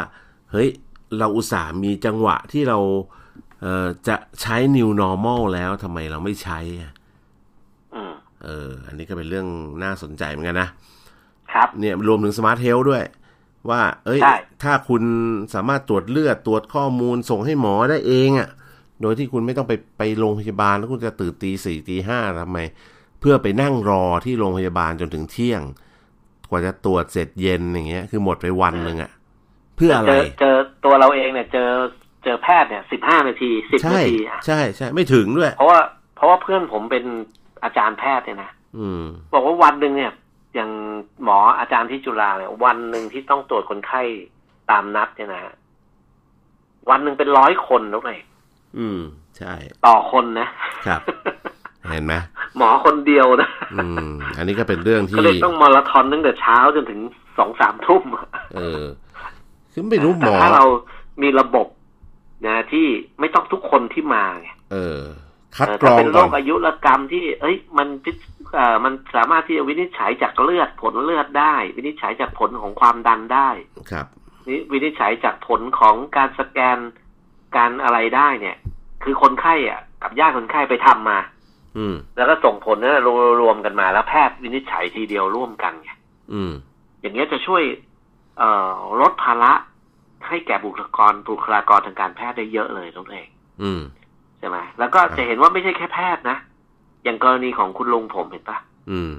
เฮ้ย เราอุตส่าห์มีจังหวะที่เราเอ่อจะใช้ new normal แล้วทำไมเราไม่ใช้อะอืมเออ อันนี้ก็เป็นเรื่องน่าสนใจเหมือนกันนะ ครับ เนี่ยรวมถึง smart health ด้วย ว่า เอ้ยใช่ถ้าคุณสามารถตรวจเลือดตรวจข้อมูลส่งให้หมอได้เองอะ่ะ โดยที่คุณไม่ต้องไปไปโรงพยาบาลแล้วคุณจะตื่นตีสี่ตีห้าทำไม เพื่อไปนั่งรอที่โรงพยาบาลจนถึงเที่ยง กว่าจะตรวจเสร็จเย็นอย่างเงี้ย คือหมดไปวันหนึ่งอะ่ะเพื่ออะไรเจอเจอตัวเราเองเนี่ย เจอเจอแพทย์เนี่ยสิบห้านาทีสิบใช่นาทีอะใช่ใช่ไม่ถึงด้วย เพราะว่าเพราะว่าเพื่อนผมเป็นอาจารย์แพทย์เนี่ยนะอืมบอกว่าวันหนึ่งเนี่ยอย่างหมออาจารย์ที่จุฬาเนี่ยวันหนึ่งที่ต้องตรวจคนไข้ตามนัดเนี่ยนะฮะวันหนึ่งเป็นร้อยคนแล้วไง อืม ใช่ ต่อคนนะครับ เห็นไหมหมอคนเดียวนะอืม อันนี้ก็เป็นเรื่องก็ที่เลยต้องมาราธอนตั้งแต่เช้าจนถึงสองสามทุ่มอะเออ คือไม่รู้หมอแต่ถ้าเรามีระบบนะที่ไม่ต้องทุกคนที่มาไงเออ คัดเออกรถ้าองเป็นโรก่อนคอายุรกรรมที่ เอ้ย มันพิจเอ่อมันสามารถที่จะวินิจฉัยจากเลือดผลเลือดได้ วินิจฉัยจากผลของความดันได้ ครับ นี่วินิจฉัยจากผลของการสแกน การอะไรได้เนี่ย คือคนไข้อะ กับญาติคนไข้ไปทำมา อืม แล้วก็ส่งผลนั้นรวมรวมกันมาแล้วแพทย์วินิจฉัยทีเดียวร่วมกันไงอืม อย่างเงี้ยจะช่วย เอ่อลดภาระให้แก่บุคลากรบุคลากรทางการแพทย์ได้เยอะเลยทุกเอง อืมใช่ไหมแล้วก็จะเห็นว่าไม่ใช่แค่แพทย์นะอย่างกรณีของคุณลุงผมเห็นปะอืม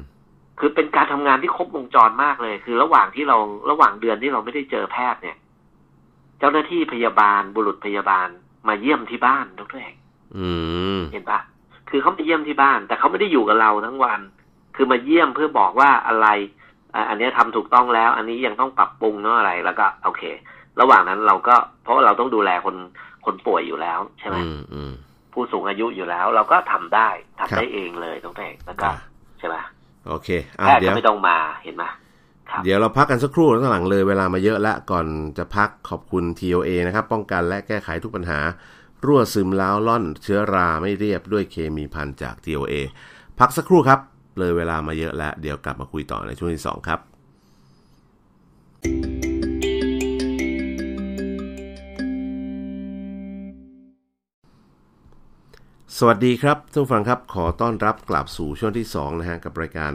คือเป็นการทำงานที่ครบวงจรมากเลย คือระหว่างที่เราระหว่างเดือนที่เราไม่ได้เจอแพทย์เนี่ย เจ้าหน้าที่พยาบาลบุรุษพยาบาลมาเยี่ยมที่บ้านทุกเองอืมเห็นปะคือเขามาเยี่ยมที่บ้าน แต่เขาไม่ได้อยู่กับเราทั้งวัน คือมาเยี่ยมเพื่อบอกว่าอะไรอะอันเนี้ยทำถูกต้องแล้ว อันนี้ยังต้องปรับปรุงเนาะอะไรแล้วก็ โอเค ระหว่างนั้นเราก็ เพราะว่าเราต้องดูแลคนคนป่วยอยู่แล้วใช่ไหมอืมอืมผู้สูงอายุอยู่แล้ว เราก็ทำได้ทำครับได้เองเลยตั้งแต่แล้วก็อะใช่ไหมโอเคอะแพทย์เดี๋ก็ยวไม่ต้องมาเห็นไหมครับ เดี๋ยวเราพักกันสักครู่แล้วหลังเลยเวลามาเยอะแล้วก่อนจะพักขอบคุณ TOA นะครับ ป้องกันและแก้ไขทุกปัญหา รั่วซึมล้าวล่อนเชื้อราไม่เรียบด้วยเคมีพันจาก TOA พักสักครู่ครับ เลยเวลามาเยอะแล้ว เดี๋ยวกลับมาคุยต่อในช่วงที่ 2 ครับ สวัสดีครับทุกฟังครับ ขอต้อนรับกลับสู่ช่วงที่ 2 นะฮะกับรายการ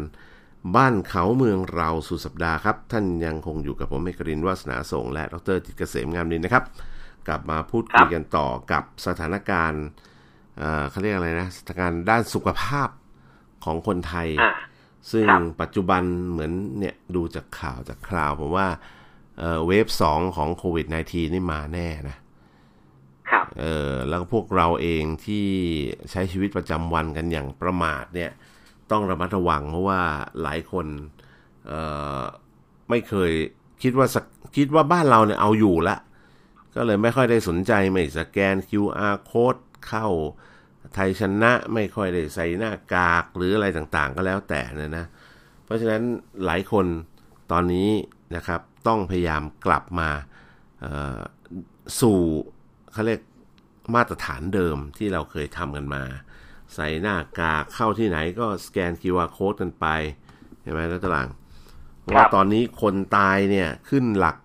บ้านเขาเมืองเราสุดสัปดาห์ครับ ท่านยังคงอยู่กับผมเอกรินทร์วาสนาส่งและดรจิตเกษมงามนินนะครับ กลับมาพูดคุยกันต่อกับสถานการณ์เอ่อเขาเรียกอะไรนะสถานการณ์ด้านสุขภาพของคนไทยอะซึ่งครับปัจจุบันเหมือนเนี่ยดูจากข่าวจากคราวผมว่าเอ่อเวฟสองของโควิด -19 นี่มาแน่นะครับเออแล้วก็พวกเราเองที่ใช้ชีวิตประจำวันกันอย่างประมาทเนี่ย ต้องระมัดระวังเพราะว่าหลายคนไม่เคยคิดว่าสักคิดว่าบ้านเราเนี่ยเอาอยู่ละ ก็เลยไม่ค่อยได้สนใจไม่สแกน QR code เข้าไทยชนะไม่ค่อยได้ใส่หน้ากากหรืออะไรต่างๆ ก็แล้วแต่นะนะ เพราะฉะนั้นหลายคนตอนนี้นะครับต้องพยายามกลับมาสู่เขาเรียกมาตรฐานเดิมที่เราเคยทำกันมา ใส่หน้ากากเข้าที่ไหนก็สแกน QR code กันไปใช่ไหมแล้วตารางเพราะว่าตอนนี้คนตายเนี่ยขึ้นหลัก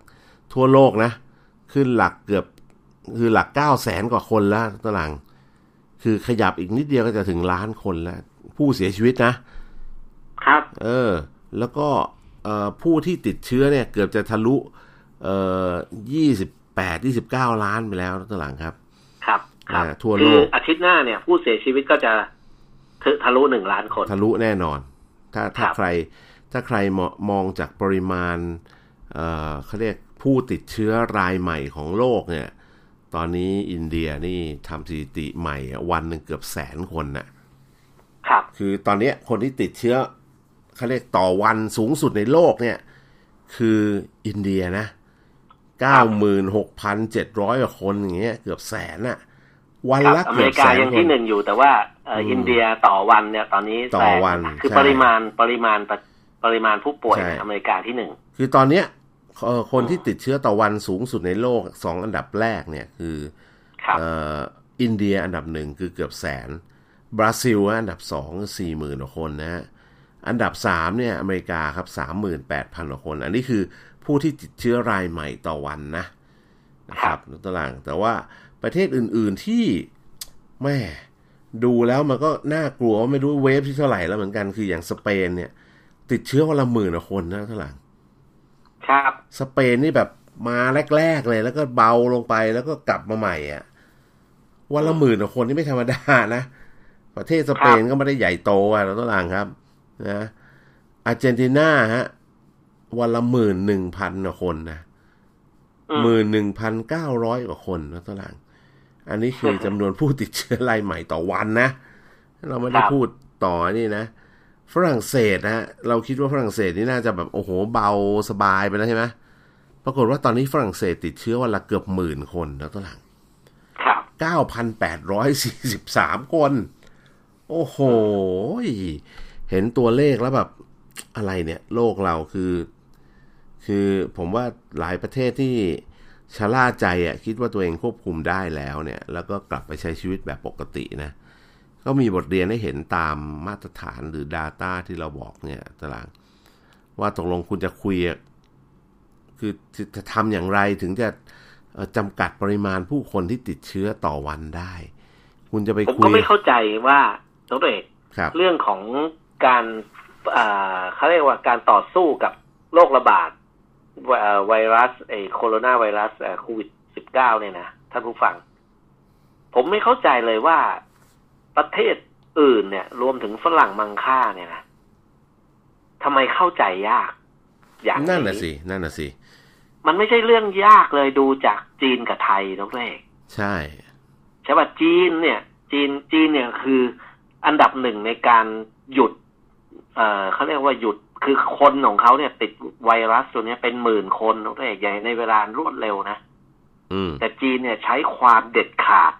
ทั่วโลกนะ ขึ้นหลักเกือบคือหลักเก้าแสนกว่าคนแล้วตารางคือขยับอีกนิดเดียวก็จะถึงล้านคนแล้ว ผู้เสียชีวิตนะ ครับ เออ แล้วก็เอ่อผู้ที่ติดเชื้อเนี่ย เกือบจะทะลุเอ่อยี่สิบแปดยี่สิบเก้าล้านไปแล้วตารางครับครับครับอ่า ทั่วโลกคืออาทิตย์หน้าเนี่ย ผู้เสียชีวิตก็จะทะทะลุหนึ่งล้านคน ทะลุแน่นอน ถ้าถ้าครับใคร ถ้าใครมองมองจากปริมาณเอ่อเขาเรียกผู้ติดเชื้อรายใหม่ของโลกเนี่ย ตอนนี้อินเดียนี่ทำสถิติใหม่อะวันหนึ่งเกือบแสนคนน่ะ ครับ คือตอนเนี้ยคนที่ติดเชื้อเขาเรียกต่อวันสูงสุดในโลกเนี่ย คืออินเดียนะเก้าหมื่นหกพันเจ็ดร้อยกว่าคนอย่างเงี้ยเกือบแสนอะ วันครับละอเมเกือบริกาแสนยังคที่นหนึ่งอยู่แต่ว่าเอ่ออมอินเดียต่อวันเนี่ยตอนนี้ต่อแซงวันคือใช่ปริมาณปริมาณปปริมาณผู้ป่วยใช่เนี่ยอเมริกาที่หนึ่งคือตอนเนี้ยเอ่อคนที่ติดเชื้อต่อวันสูงสุดในโลกสองอันดับแรกเนี่ยคือครับเอ่ออินเดียอันดับหนึ่งคือเกือบแสน บราซิลอันดับสองสี่หมื่นกว่าคนนะฮะอันดับสามเนี่ยอเมริกาครับสามหมื่นแปดพันกว่าคน อันนี้คือผู้ที่ติดเชื้อรายใหม่ต่อวันนะนะครับตารางแต่ว่า ประเทศอื่นๆที่แม่ดูแล้วมันก็น่ากลัวว่าไม่รู้เวฟที่เท่าไหร่แล้วเหมือนกันคืออย่างสเปนเนี่ย ติดเชื้อวันละหมื่นกว่าคนนะเท่าไหร่ครับ สเปนนี่แบบมาแรก ๆ เลย แล้วก็เบาลงไปแล้วก็กลับมาใหม่อะวันละหมื่นกว่าคนนี่ไม่ธรรมดานะประเทศสเปนก็ไม่ได้ใหญ่โตอะเราต้องลางครับนะอาร์เจนตินาฮะวันละหมื่นหนึ่งพันกว่าคนนะอืมหมื่นหนึ่งพันเก้าร้อยกว่าคนนะต้องลาง อันนี้คือจำนวนผู้ติดเชื้อรายใหม่ต่อวันนะ เราไม่ได้ครับพูดต่อนี่นะ ฝรั่งเศสนะฮะเราคิดว่าฝรั่งเศสนี่น่าจะแบบโอ้โหเบาสบายไปแล้วใช่ไหมปรากฏว่าตอนนี้ฝรั่งเศสติดเชื้อวันละเกือบหมื่นคนแล้วตอนหลังครับ9,843คน โอ้โห เห็นตัวเลขแล้วแบบอะไรเนี่ย โลกเราคือ คือผมว่าหลายประเทศที่ ชะล่าใจอะคิดว่าตัวเองควบคุมได้แล้วเนี่ย แล้วก็กลับไปใช้ชีวิตแบบปกตินะ ก็มีบทเรียนให้เห็นตามมาตรฐานหรือ Data ที่เราบอกเนี่ยตาราง ว่าตกลงคุณจะคุยคือจะทำอย่างไรถึงจะจำกัดปริมาณผู้คนที่ติดเชื้อต่อวันได้ คุณจะไปคุยผมก็ไม่เข้าใจว่าตัวเอกเรื่องของการเขาเรียกว่าการต่อสู้กับโรคระบาด ไวรัสไอโคโรนาไวรัสโควิดสิบเก้าเนี่ยนะท่านผู้ฟัง ผมไม่เข้าใจเลยว่าประเทศอื่นเนี่ย รวมถึงฝรั่งมังค่าเนี่ยนะทำไมเข้าใจยาก อย่างนั่นน่ะสินั่นน่ะสิมันไม่ใช่เรื่องยากเลยดูจากจีนกับไทยน้องเรกใช่ใช่ป่ะจีนเนี่ย จีนจีนเนี่ยคืออันดับหนึ่งในการหยุด เอ่อเขาเรียกว่าหยุด คือคนของเขาเนี่ย ติดไวรัสตัวนี้เป็นหมื่นคนน้องเรกใหญ่ในเวลารวดเร็วนะแต่จีนเนี่ยใช้ความเด็ดขาด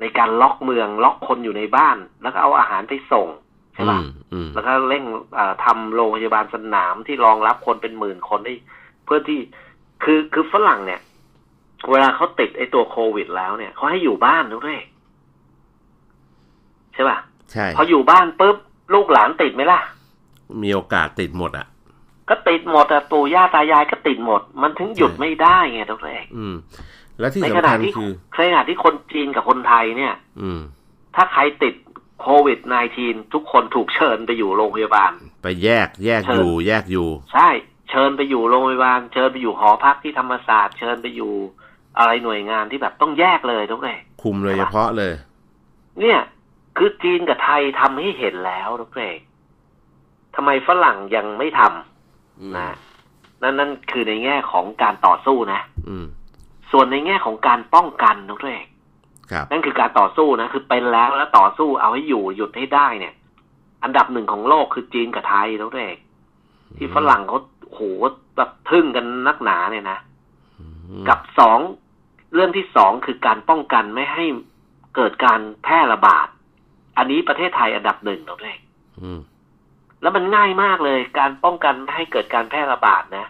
ในการล็อกเมืองล็อกคนอยู่ในบ้าน แล้วก็เอาอาหารไปส่งใช่ป่ะแล้วก็เร่งทำโรงพยาบาลสนามที่รองรับคนเป็นหมื่นคนได้ เพื่อที่คือคือฝรั่งเนี่ย เวลาเขาติดไอ้ตัวโควิด แล้วเนี่ยเขาให้อยู่บ้านด้วยใช่ป่ะใช่พออยู่บ้านปุ๊บลูกหลานติดไหมล่ะ มีโอกาสติดหมดอะ ก็ติดหมดอะปู่ย่าตายายก็ติดหมด มันถึงหยุดไม่ได้ไงทุกเองอืม แล้วที่สำคัญคือในขณะที่คนจีนกับคนไทยเนี่ย อืม ถ้าใครติดโควิด -19 ทุกคนถูกเชิญไปอยู่โรงพยาบาล ไปแยกแยกอยู่ แยกอยู่ ใช่ เชิญไปอยู่โรงพยาบาล เชิญไปอยู่หอพักที่ธรรมศาสตร์เชิญไปอยู่อะไรหน่วยงานที่แบบต้องแยกเลยทุกเลยคุมเลยเฉพาะเลย เนี่ย คือจีนกับไทยทำให้เห็นแล้วทุกเอง ทำไมฝรั่งยังไม่ทำนะนั่นนั่นคือในแง่ของการต่อสู้นะส่วนในแง่ของการป้องกันทุกเองนั่นคือการต่อสู้นะคือเป็นแล้วแล้วต่อสู้เอาให้อยู่หยุดให้ได้เนี่ย อันดับหนึ่งของโลกคือจีนกับไทยทุกเองที่ฝรั่งเขาโหแบบทึ่งกันนักหนาเนี่ยนะกับสองเรื่องที่สองคือการป้องกันไม่ให้เกิดการแพร่ระบาด อันนี้ประเทศไทยอันดับหนึ่งเราด้วย แล้วมันง่ายมากเลยการป้องกันไม่ให้เกิดการแพร่ระบาดนะ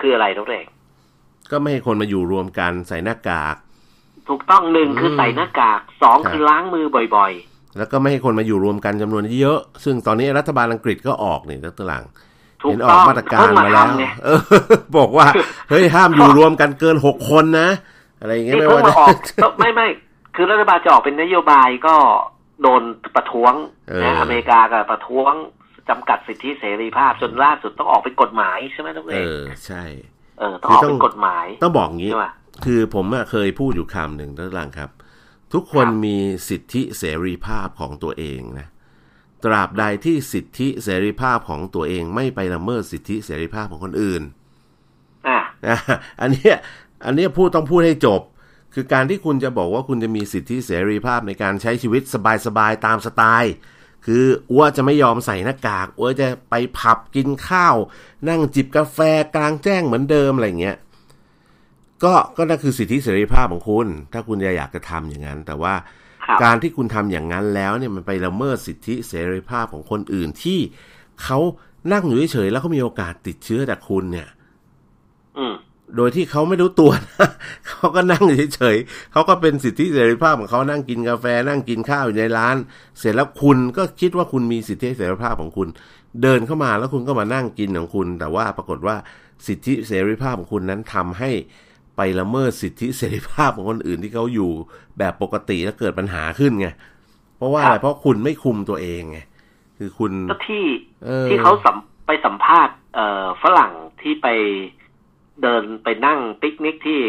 คืออะไรทุกเองก็ไม่ให้คนมาอยู่รวมกันใส่หน้ากาก ถูกต้องหนึ่งคือใส่หน้ากากสองคือล้างมือบ่อยๆ แล้วก็ไม่ให้คนมาอยู่รวมกันจำนวนเยอะ ซึ่งตอนนี้รัฐบาลอังกฤษก็ออกนี่ตัหลังเห็นออกมาตรการมาแล้วบอกว่าเฮ้ยห้ามอยู่รวมกันเกินหกคนนะ อะไรอย่างเงี้ยไม่ว่าจะไม่ไม่คือรัฐบาลจะออกเป็นนโยบายก็ โดนประท้วงนะอเมริกาก็ประท้วงจำกัดสิทธิเสรีภาพจนล่าสุดต้องออกเป็นกฎหมายใช่ไหมทุกเออใช่เออต้องออกเป็นกฎหมายต้องบอกงี้คือผมเคยพูดอยู่คำหนึ่งท่านหลังครับ ทุกคนมีสิทธิเสรีภาพของตัวเองนะตราบใดที่สิทธิเสรีภาพของตัวเองไม่ไปละเมิดสิทธิเสรีภาพของคนอื่นอ่าอันนี้อันนี้พูดต้องพูดให้จบ คือการที่คุณจะบอกว่าคุณจะมีสิทธิเสรีภาพในการใช้ชีวิตสบายๆตามสไตล์ คืออ้วจะไม่ยอมใส่หน้ากากอ้วจะไปผับกินข้าว นั่งจิบกาแฟกลางแจ้งเหมือนเดิมอะไรเงี้ยก็ก็นั่นคือสิทธิเสรีภาพของคุณ ถ้าคุณอยากจะทำอย่างนั้น แต่ว่าการที่คุณทำอย่างนั้นแล้วเนี่ยมันไปละเมิดสิทธิเสรีภาพของคนอื่นที่เขานั่งอยู่เฉยๆแล้วเขามีโอกาสติดเชื้อจากคุณเนี่ย โดยที่เขาไม่รู้ตัวนะเขาก็นั่งเฉยๆเขาก็เป็นสิทธิเสรีภาพของเขานั่งกินกาแฟนั่งกินข้าวอยู่ในร้าน เสร็จแล้วคุณก็คิดว่าคุณมีสิทธิเสรีภาพของคุณ เดินเข้ามาแล้วคุณก็มานั่งกินของคุณ แต่ว่าปรากฏว่าสิทธิเสรีภาพของคุณนั้นทำให้ไปละเมิดสิทธิเสรีภาพของคนอื่นที่เขาอยู่แบบปกติแล้วเกิดปัญหาขึ้นไงเพราะว่าอะไรเพราะคุณไม่คุมตัวเองไงคือคุณที่ที่เขาสัมไปสัมภาษณ์เอ่อฝรั่งที่ไป เดินไปนั่งปิกนิกที่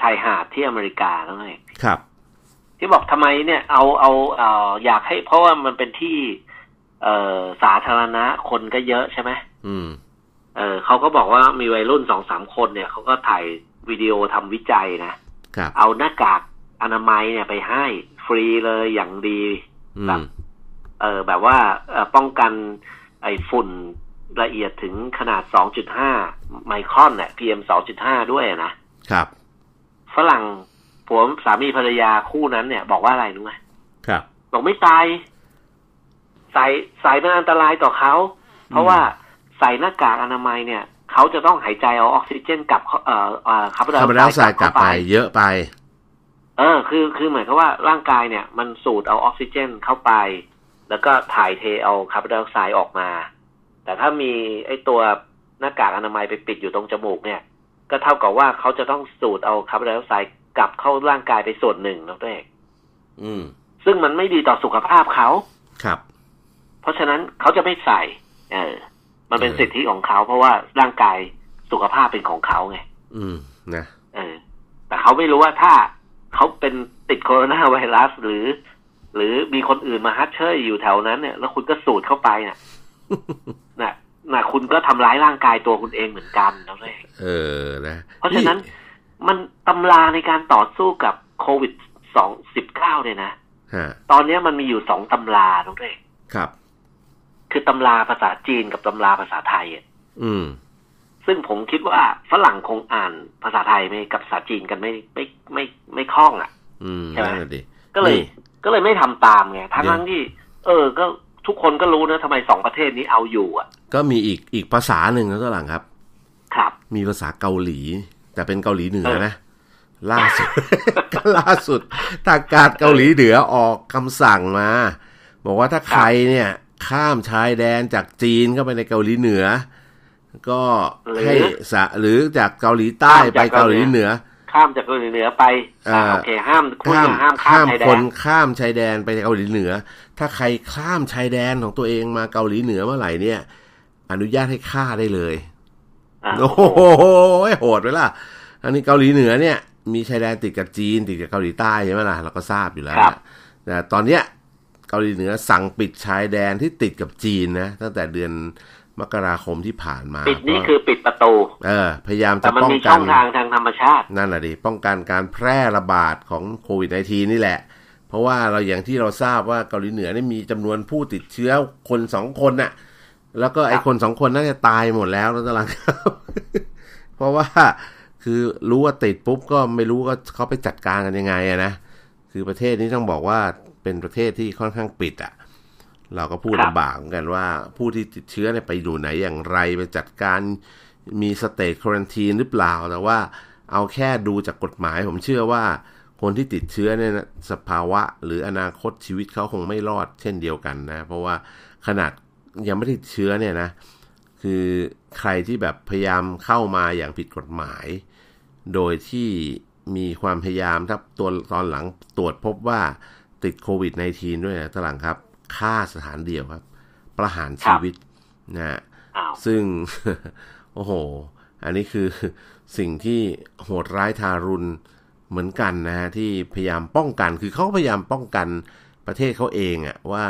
ชายหาดที่อเมริกาแล้วไงครับ ที่บอกทำไมเนี่ยเอาเอาเอ่ออยากให้เพราะว่ามันเป็นที่ เอ่อสาธารณะคนก็เยอะใช่ไหมอืม เออเขาก็บอกว่ามีวัยรุ่นสองสามคนเนี่ยเขาก็ถ่ายวิดีโอทำวิจัยนะเอาหน้ากากอนามัยเนี่ยไปให้ฟรีเลยอย่างดีแบบเออแบบว่าป้องกันไอ้ฝุ่น ละเอียดถึงขนาด 2.5 ไมครอนเนี่ย PM 2.5 ด้วยนะครับ ฝรั่งผัวสามีภรรยาคู่นั้นเนี่ย บอกว่าอะไรรู้ไหมครับบอกไม่ตายใส่ใส่เป็นอันตรายต่อเขา เพราะว่าใส่หน้ากากอนามัยเนี่ย เขาจะต้องหายใจเอาออกซิเจนกลับเข้าเอ่อเอ่อคาร์บอนไดอคาร์บอนไดอออกกไซไซด์ด์กลับไป เยอะไป เออ คือคือเหมือนกับว่าร่างกายเนี่ย มันสูดเอาออกซิเจนเข้าไป แล้วก็ถ่ายเทเอาคาร์บอนไดออกไซด์ออกมา แต่ถ้ามีไอ้ตัวหน้ากากอนามัยไปปิดอยู่ตรงจมูกเนี่ย ก็เท่ากับว่าเขาจะต้องสูดเอาคาร์บอนไดออกไซด์กลับเข้าร่างกายไปส่วนหนึ่งนะตัวเองอืมซึ่งมันไม่ดีต่อสุขภาพเขาครับ เพราะฉะนั้นเขาจะไม่ใส่ เออ มันเป็นเออสิทธิของเขาเพราะว่าร่างกายสุขภาพเป็นของเขาไง อืม นะ เออ แต่เขาไม่รู้ว่าถ้าเขาเป็นติดโคโรนาไวรัสหรือ หรือมีคนอื่นมาฮัทเชยอยู่แถวนั้นเนี่ย แล้วคุณก็สูดเข้าไปน่ะน่ะ น่ะคุณก็ทำร้ายร่างกายตัวคุณเองเหมือนกันนะเลยเออนะเพราะฉะนั้นมันตำราในการต่อสู้กับโควิดสองสิบเก้าเนี่ยนะฮะตอนเนี้ยมันมีอยู่สองตำราน้องเรกครับ คือตำราภาษาจีนกับตำราภาษาไทยอะอืม ซึ่งผมคิดว่าฝรั่งคงอ่านภาษาไทยไม่กับภาษาจีนกันไม่ไม่ไม่ไม่คล่องอะอืมใช่ไหมนั่นแหละดิก็เลยนี่ก็เลยไม่ทำตามไงทั้งเดี๋ยวทั้งที่ เออก็ ทุกคนก็รู้นะทำไมสองประเทศนี้เอาอยู่อะ ก็มีอีกอีกภาษาหนึ่งนะตัวหลังครับ ครับ มีภาษาเกาหลี แต่เป็นเกาหลีเหนือเออนะล่าสุดก็ล่าสุดทางการเกาหลีเหนือออกคำสั่งมา บอกว่าถ้าใครเนี่ย ข้ามชายแดนจากจีนเข้าไปในเกาหลีเหนือ ก็ให้สะหรือจากเกาหลีใต้ไปเกาหลีเหนือ ข้ามจากเกาหลีเหนือไปอ่าอ่าโอเคห้ามคุณห้ามอย่าห้ามข้ามชายแดคนนข้ามชายแดนไปเกาหลีเหนือ ถ้าใครข้ามชายแดนของตัวเองมาเกาหลีเหนือเมื่อไหร่เนี่ย อนุญาตให้ฆ่าได้เลยอ่าโอ้โหโหดไปล่ะ อันนี้เกาหลีเหนือเนี่ย มีชายแดนติดกับจีนติดกับเกาหลีใต้ใช่ไหมล่ะเราก็ทราบอยู่แล้วครับนะแต่ตอนเนี้ยเกาหลีเหนือสั่งปิดชายแดนที่ติดกับจีนนะตั้งแต่เดือน มกราคมที่ผ่านมาปิดนี่คือปิดประตู เออ พยายามแต่จะมันป้องมีกัช่อนงทางทางธรรมชาติ นั่นแหละดิป้องกันการแพร่ระบาดของโควิด -19 นี่แหละ เพราะว่าเราอย่างที่เราทราบว่าเกาหลีเหนือนี่มีจำนวนผู้ติดเชื้อคนสองคนน่ะ แล้วก็ไอ้คนสองคนน่าจะตายหมดแล้วนะตลังครับเพราะว่าคือรู้ว่าติดปุ๊บก็ไม่รู้ว่าเขาไปจัดการกันยังไงอะนะคือประเทศนี้ต้องบอกว่าเป็นประเทศที่ค่อนข้างปิดอะ เราก็พูดครับลำบากเหมือนกันว่า ผู้ที่ติดเชื้อเนี่ยไปอยู่ไหนอย่างไรไปจัดการมีสเต t ควอนตีนหรือเปล่าแต่ว่าเอาแค่ดูจากกฎหมาย ผมเชื่อว่าคนที่ติดเชื้อเนี่ยนะสภาวะ หรืออนาคตชีวิตเขาคงไม่รอดเช่นเดียวกันนะ เพราะว่าขนาดยังไม่ได้ติดเชื้อเนี่ยนะ คือใครที่แบบพยายามเข้ามาอย่างผิดกฎหมาย โดยที่มีความพยายามถ้าตัวตอนหลังตรวจพบว่าติดโควิด -19 ด้วยนะตอนหลังครับ ฆ่าสถานเดียวครับ ประหารชีวิตนะฮะอ้าวซึ่ง โอ้โห อันนี้คือสิ่งที่โหดร้ายทารุณเหมือนกันนะฮะที่พยายามป้องกัน คือเขาพยายามป้องกันประเทศเขาเองอะว่า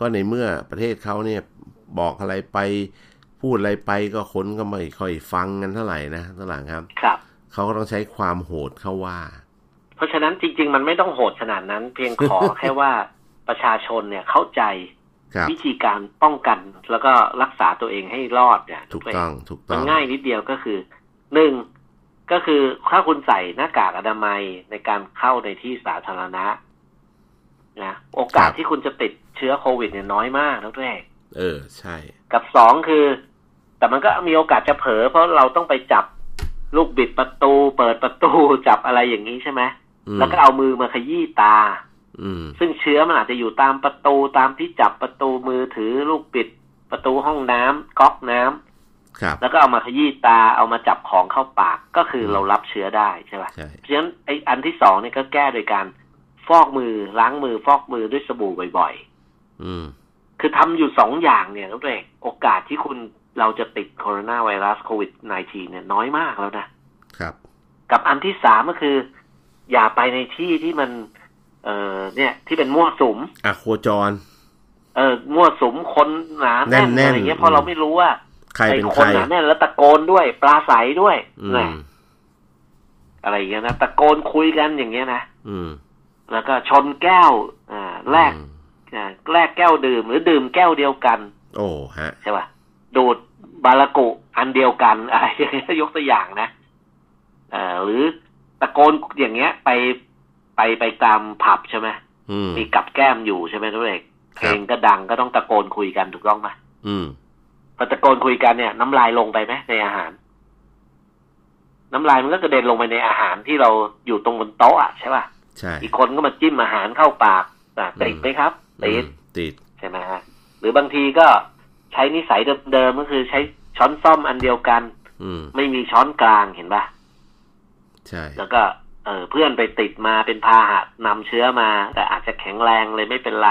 ก็ในเมื่อประเทศเขาเนี่ยบอกอะไรไปพูดอะไรไปก็คนก็ไม่ค่อยฟังกันเท่าไหร่นะตอนหลังครับ ครับเขาก็ต้องใช้ความโหดเข้าว่า เพราะฉะนั้นจริง ๆ มันไม่ต้องโหดขนาดนั้น เพียงขอแค่ว่า ประชาชนเนี่ยเข้าใจครับวิธีการป้องกันแล้วก็รักษาตัวเองให้รอดเนี่ยถูกต้องถูกมัต้นองง่ายนิดเดียวก็คือหนึ่งก็คือถ้าคุณใส่หน้ากากอนามัยในการเข้าในที่สาธารณะนะโอกาสที่คุณจะติดเชื้อโควิดเนี่ยน้อยมากแล้วด้วยเออ ใช่ กับสองคือ แต่มันก็มีโอกาสจะเผลอเพราะเราต้องไปจับลูกบิดประตู เปิดประตูจับอะไรอย่างนี้ใช่ไหมอืมแล้วก็เอามือมาขยี้ตาอืม ซึ่งเชื้อมันอาจจะอยู่ตามประตูตามที่จับประตูมือถือลูกปิดประตูห้องน้ำก๊อกน้ำครับแล้วก็เอามาขยี้ตาเอามาจับของเข้าปากก็คือเรารับเชื้อได้ใช่ป่ะใช่เพราะฉะนั้นไอ้อันที่สองเนี่ยก็แก้โดยการฟอกมือล้างมือฟอกมือด้วยสบู่บ่อยอืมๆคือทำอยู่สองอย่างเนี่ยทุกเองโอกาสที่คุณเราจะติดโคโรนาไวรัสโควิด -19 เนี่ยน้อยมากแล้วนะครับ กับอันที่สามก็คือ อย่าไปในที่ที่มัน เอ่อเนี่ย ที่เป็นมั่วสุมอะโคจร เออมั่วสุมคนหนาแน่นแน่นๆอะไรเงี้ยเพราะเราไม่รู้ว่าใครไอ้เป็นคใคนรหนาแน่นแล้วตะโกนด้วย ปลาใสด้วยอืนะมอะไรอย่างเงี้ยนะตะโกนคุยกันอย่างเงี้ยนะอืม แล้วก็ชนแก้ว อ่า แลกอืมอ่าแลกแก้วดื่มหรือดื่มแก้วเดียวกัน โอ้ฮะใช่ป่ะดูดบารากุอันเดียวกันอะไรอย่างเงี้ยยกตัวอย่างนะเอ่อหรือตะโกนอย่างเงี้ย ไป ไปไปตามผับใช่ไหมอืมมีกับแก้มอยู่ใช่ไหมทุกเอกเพลงก็ดังก็ต้องตะโกนคุยกันถูกต้องไหมอืมพอตะโกนคุยกันเนี่ย น้ำลายลงไปไหมในอาหาร น้ำลายมันก็กระเด็นลงไปในอาหารที่เราอยู่ตรงบนโต๊ะอะใช่ป่ะใช่อีกคนก็มาจิ้มอาหารเข้าปากอะติดไหมครับติดอืมติดใช่ไหมฮะหรือบางทีก็ใช้นิสัยเดิมๆก็คือใช้ช้อนซ่อมอันเดียวกัน อืมไม่มีช้อนกลางเห็นปะใช่แล้วก็ เออเพื่อนไปติดมาเป็นพาหะนำเชื้อมา แต่อาจจะแข็งแรงเลยไม่เป็นไร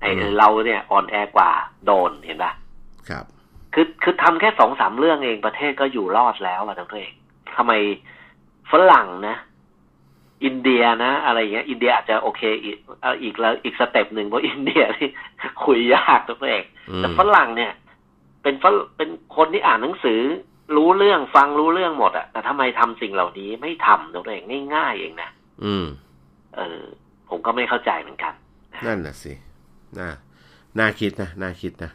ไอ้เออเราเนี่ยอ่อนแอกว่าโดนเห็นปะครับ คือคือทำแค่สองสามเรื่องเองประเทศก็อยู่รอดแล้วอะทั้งตัวเองทำไมฝรั่งนะ อินเดียนะ อะไรอย่างเงี้ย อินเดียอาจจะโอเค อีกเอาอีกแล้วอีก step หนึ่งเพราะอินเดียที่คุยยากทั้งตัวเองอืมแต่ฝรั่งเนี่ย เป็นฝรเป็นคนที่อ่านหนังสือ รู้เรื่องฟังรู้เรื่องหมดอะแต่ทำไมทำสิ่งเหล่านี้ไม่ทำตัวเองง่ายๆเองนะอืม เออ ผมก็ไม่เข้าใจเหมือนกัน นั่นน่ะสิน่าน่าคิดนะน่าคิดนะ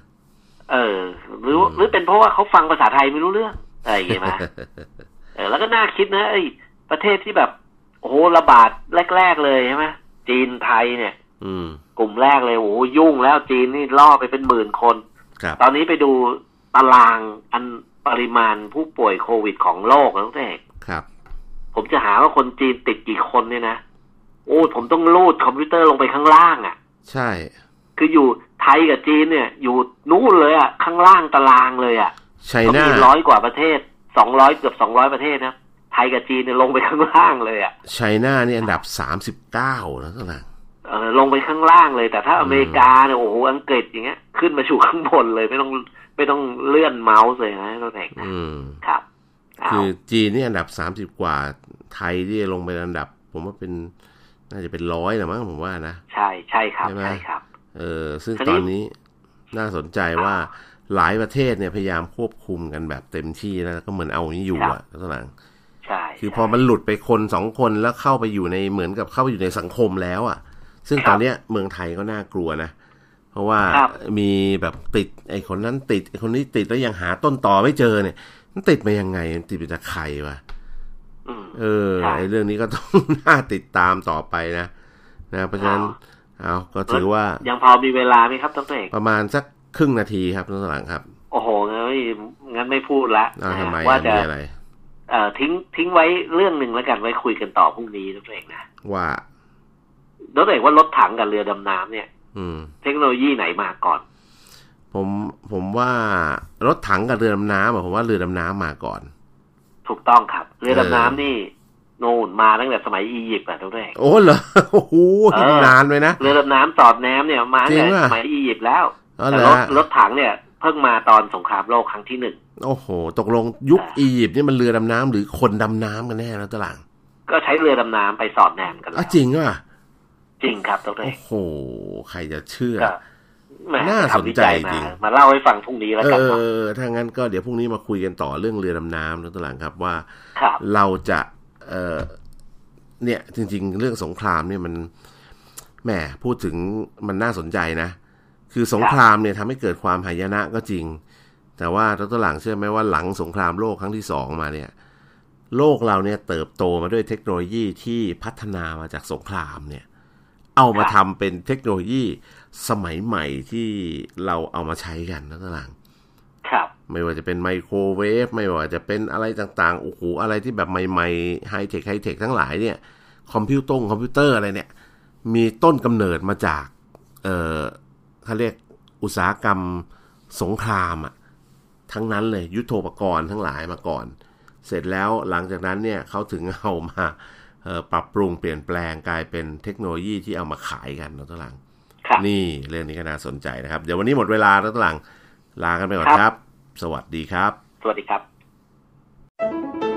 เออ หรืออืมหรือเป็นเพราะว่าเขาฟังภาษาไทยไม่รู้เรื่องอะไรอย่างเงี้ยมาเออ แล้วก็น่าคิดนะไอ้ยประเทศที่แบบโอ้โหระบาดแรก ๆ เลยใช่ไหมจีนไทยเนี่ย อืม กลุ่มแรกเลยโอ้โหยุ่งแล้วจีนนี่ล่อไปเป็นหมื่นคน ครับ ตอนนี้ไปดูตารางอัน ปริมาณผู้ป่วยโควิดของโลกแล้วเด็กครับ ผมจะหาว่าคนจีนติดกี่คนเนี่ยนะโอ้ยผมต้องลูดคอมพิวเตอร์ลงไปข้างล่างอะ่ะ ใช่ คืออยู่ไทยกับจีนเนี่ย อยู่นู่นเลยอะ่ะ ข้างล่างตารางเลยอะ่ะไชัยก็นามีร้อยกว่าประเทศสองร้อยเกือบสองร้อยประเทศนะไทยกับจีนเนี่ยลงไปข้างล่างเลยอะ่ะไชัยนานี่อันดับสามสิบเก้านะท่านหลังเออลงไปข้างล่างเลย แต่ถ้าอืมอเมริกาเนี่ยโอ้โหอังกฤษอย่างเงี้ย ขึ้นมาสู่ข้างบนเลยไม่ต้อง ไม่ต้องเลื่อนเมาส์เลยนะตัวเองนะอืมครับเอาคือจีนนี่อันดับสามสิบกว่าไทยที่ลงไปอันดับ ผมว่าเป็นน่าจะเป็นร้อยนะมั้งผมว่านะ ใช่ใช่ครับใช่ไหมใช่ครับ เออ ซึ่งทีนี้ตอนนี้น่าสนใจว่าหลายประเทศเนี่ยพยายามควบคุมกันแบบเต็มที่แล้วก็เหมือนเอาอย่างนี้อยู่อะท่านหลังใช่คือใช่พอมันหลุดไปคนสองคนแล้วเข้าไปอยู่ในเหมือนกับเข้าไปอยู่ในสังคมแล้วอะ ซึ่งครับตอนเนี้ยเมืองไทยก็น่ากลัวนะ เพราะว่าครับมีแบบติดไอ้คนนั้นติดไอ้คนนี้ติดแล้วยังหาต้นต่อไม่เจอเนี่ย มันติดมายังไงมันติดมาจากใครวะอืมเออใช่ไอ้เรื่องนี้ก็ต้องน่าติดตามต่อไปนะนะเพราะฉะนั้นเอาก็ถือว่ายังพอมีเวลาไหมครับต้องเอกประมาณสักครึ่งนาทีครับท่านหลังครับ โอ้โหงั้นไม่งั้นไม่พูดละเอาทำไมว่าอะจะมีอะไรเอ่อทิ้งทิ้งไว้เรื่องหนึ่งแล้วกันไว้คุยกันต่อพรุ่งนี้ต้องเอกนะว่าต้องเอกว่ารถถังกับเรือดำน้ำเนี่ยอืม เทคโนโลยีไหนมาก่อน ผมผมว่ารถถังกับเรือดำน้ำอะผมว่าเรือดำน้ำมาก่อน ถูกต้องครับ เรือเออดำน้ำนี่นู่นมาตั้งแต่สมัยอียิปต์อะทุกท่านโอ้เหรอโอ้โหเออนานเลยนะเรือดำน้ำสอดแนมเนี่ยมาตั้งจริแต่งป่ะสมัยอียิปต์แล้วอ๋อแต่เหรรอถรถถังเนี่ย เพิ่งมาตอนสงครามโลกครั้งที่หนึ่งโอ้โห ตกลงยุคอ่าอียิปต์นี่มันเรือดำน้ำหรือคนดำน้ำกันแน่แล้วตะหลังก็ใช้เรือดำน้ำไปสอดแนมกันแล้อะวจริงว่ะ จริงครับทุกท่านโอ้โห ใครจะเชื่อก็แหมน่าสนใจทำวิยจริงมามาเล่าให้ฟังพรุ่งนี้แล้วเอกันอเนาะเออ ถ้างั้นก็เดี๋ยวพรุ่งนี้มาคุยกันต่อเรื่องเรือดำน้ำนะตะหลังครับว่าครับเราจะเออเนี่ย จริง ๆ เรื่องสงครามเนี่ยมันแหมพูดถึงมันน่าสนใจนะ คือสงครามเนี่ยทำให้เกิดความหายนะก็จริง แต่ว่าดรหลังเชื่อไหมว่าหลังสงครามโลกครั้งที่สองมาเนี่ยโลกเราเนี่ยเติบโตมาด้วยเทคโนโลยีที่พัฒนามาจากสงครามเนี่ย เอามาทำเป็นเทคโนโลยีสมัยใหม่ที่เราเอามาใช้กันนะตหลังครับ ไม่ว่าจะเป็นไมโครเวฟไม่ว่าจะเป็นอะไรต่างๆโอ้โหอะไรที่แบบใหม่ๆไฮเทคไฮเทคทั้งหลายเนี่ยคอมพิวตงคอมพิวเตอร์อะไรเนี่ย มีต้นกำเนิดมาจาก เอ่อเขาเรียกอุตสาหกรรมสงครามอะทั้งนั้นเลยยุทโธปกรณ์ทั้งหลายมาก่อน เสร็จแล้วหลังจากนั้นเนี่ยเขาถึงเอามาเอ่อ ปรับปรุงเปลี่ยนแปลงกลายเป็นเทคโนโลยีที่เอามาขายกันนะท่านหลังนี่เรื่องนี้ก็น่าสนใจนะครับ เดี๋ยววันนี้หมดเวลาแล้วท่านหลังลากันไปก่อนครับ สวัสดีครับ สวัสดีครับ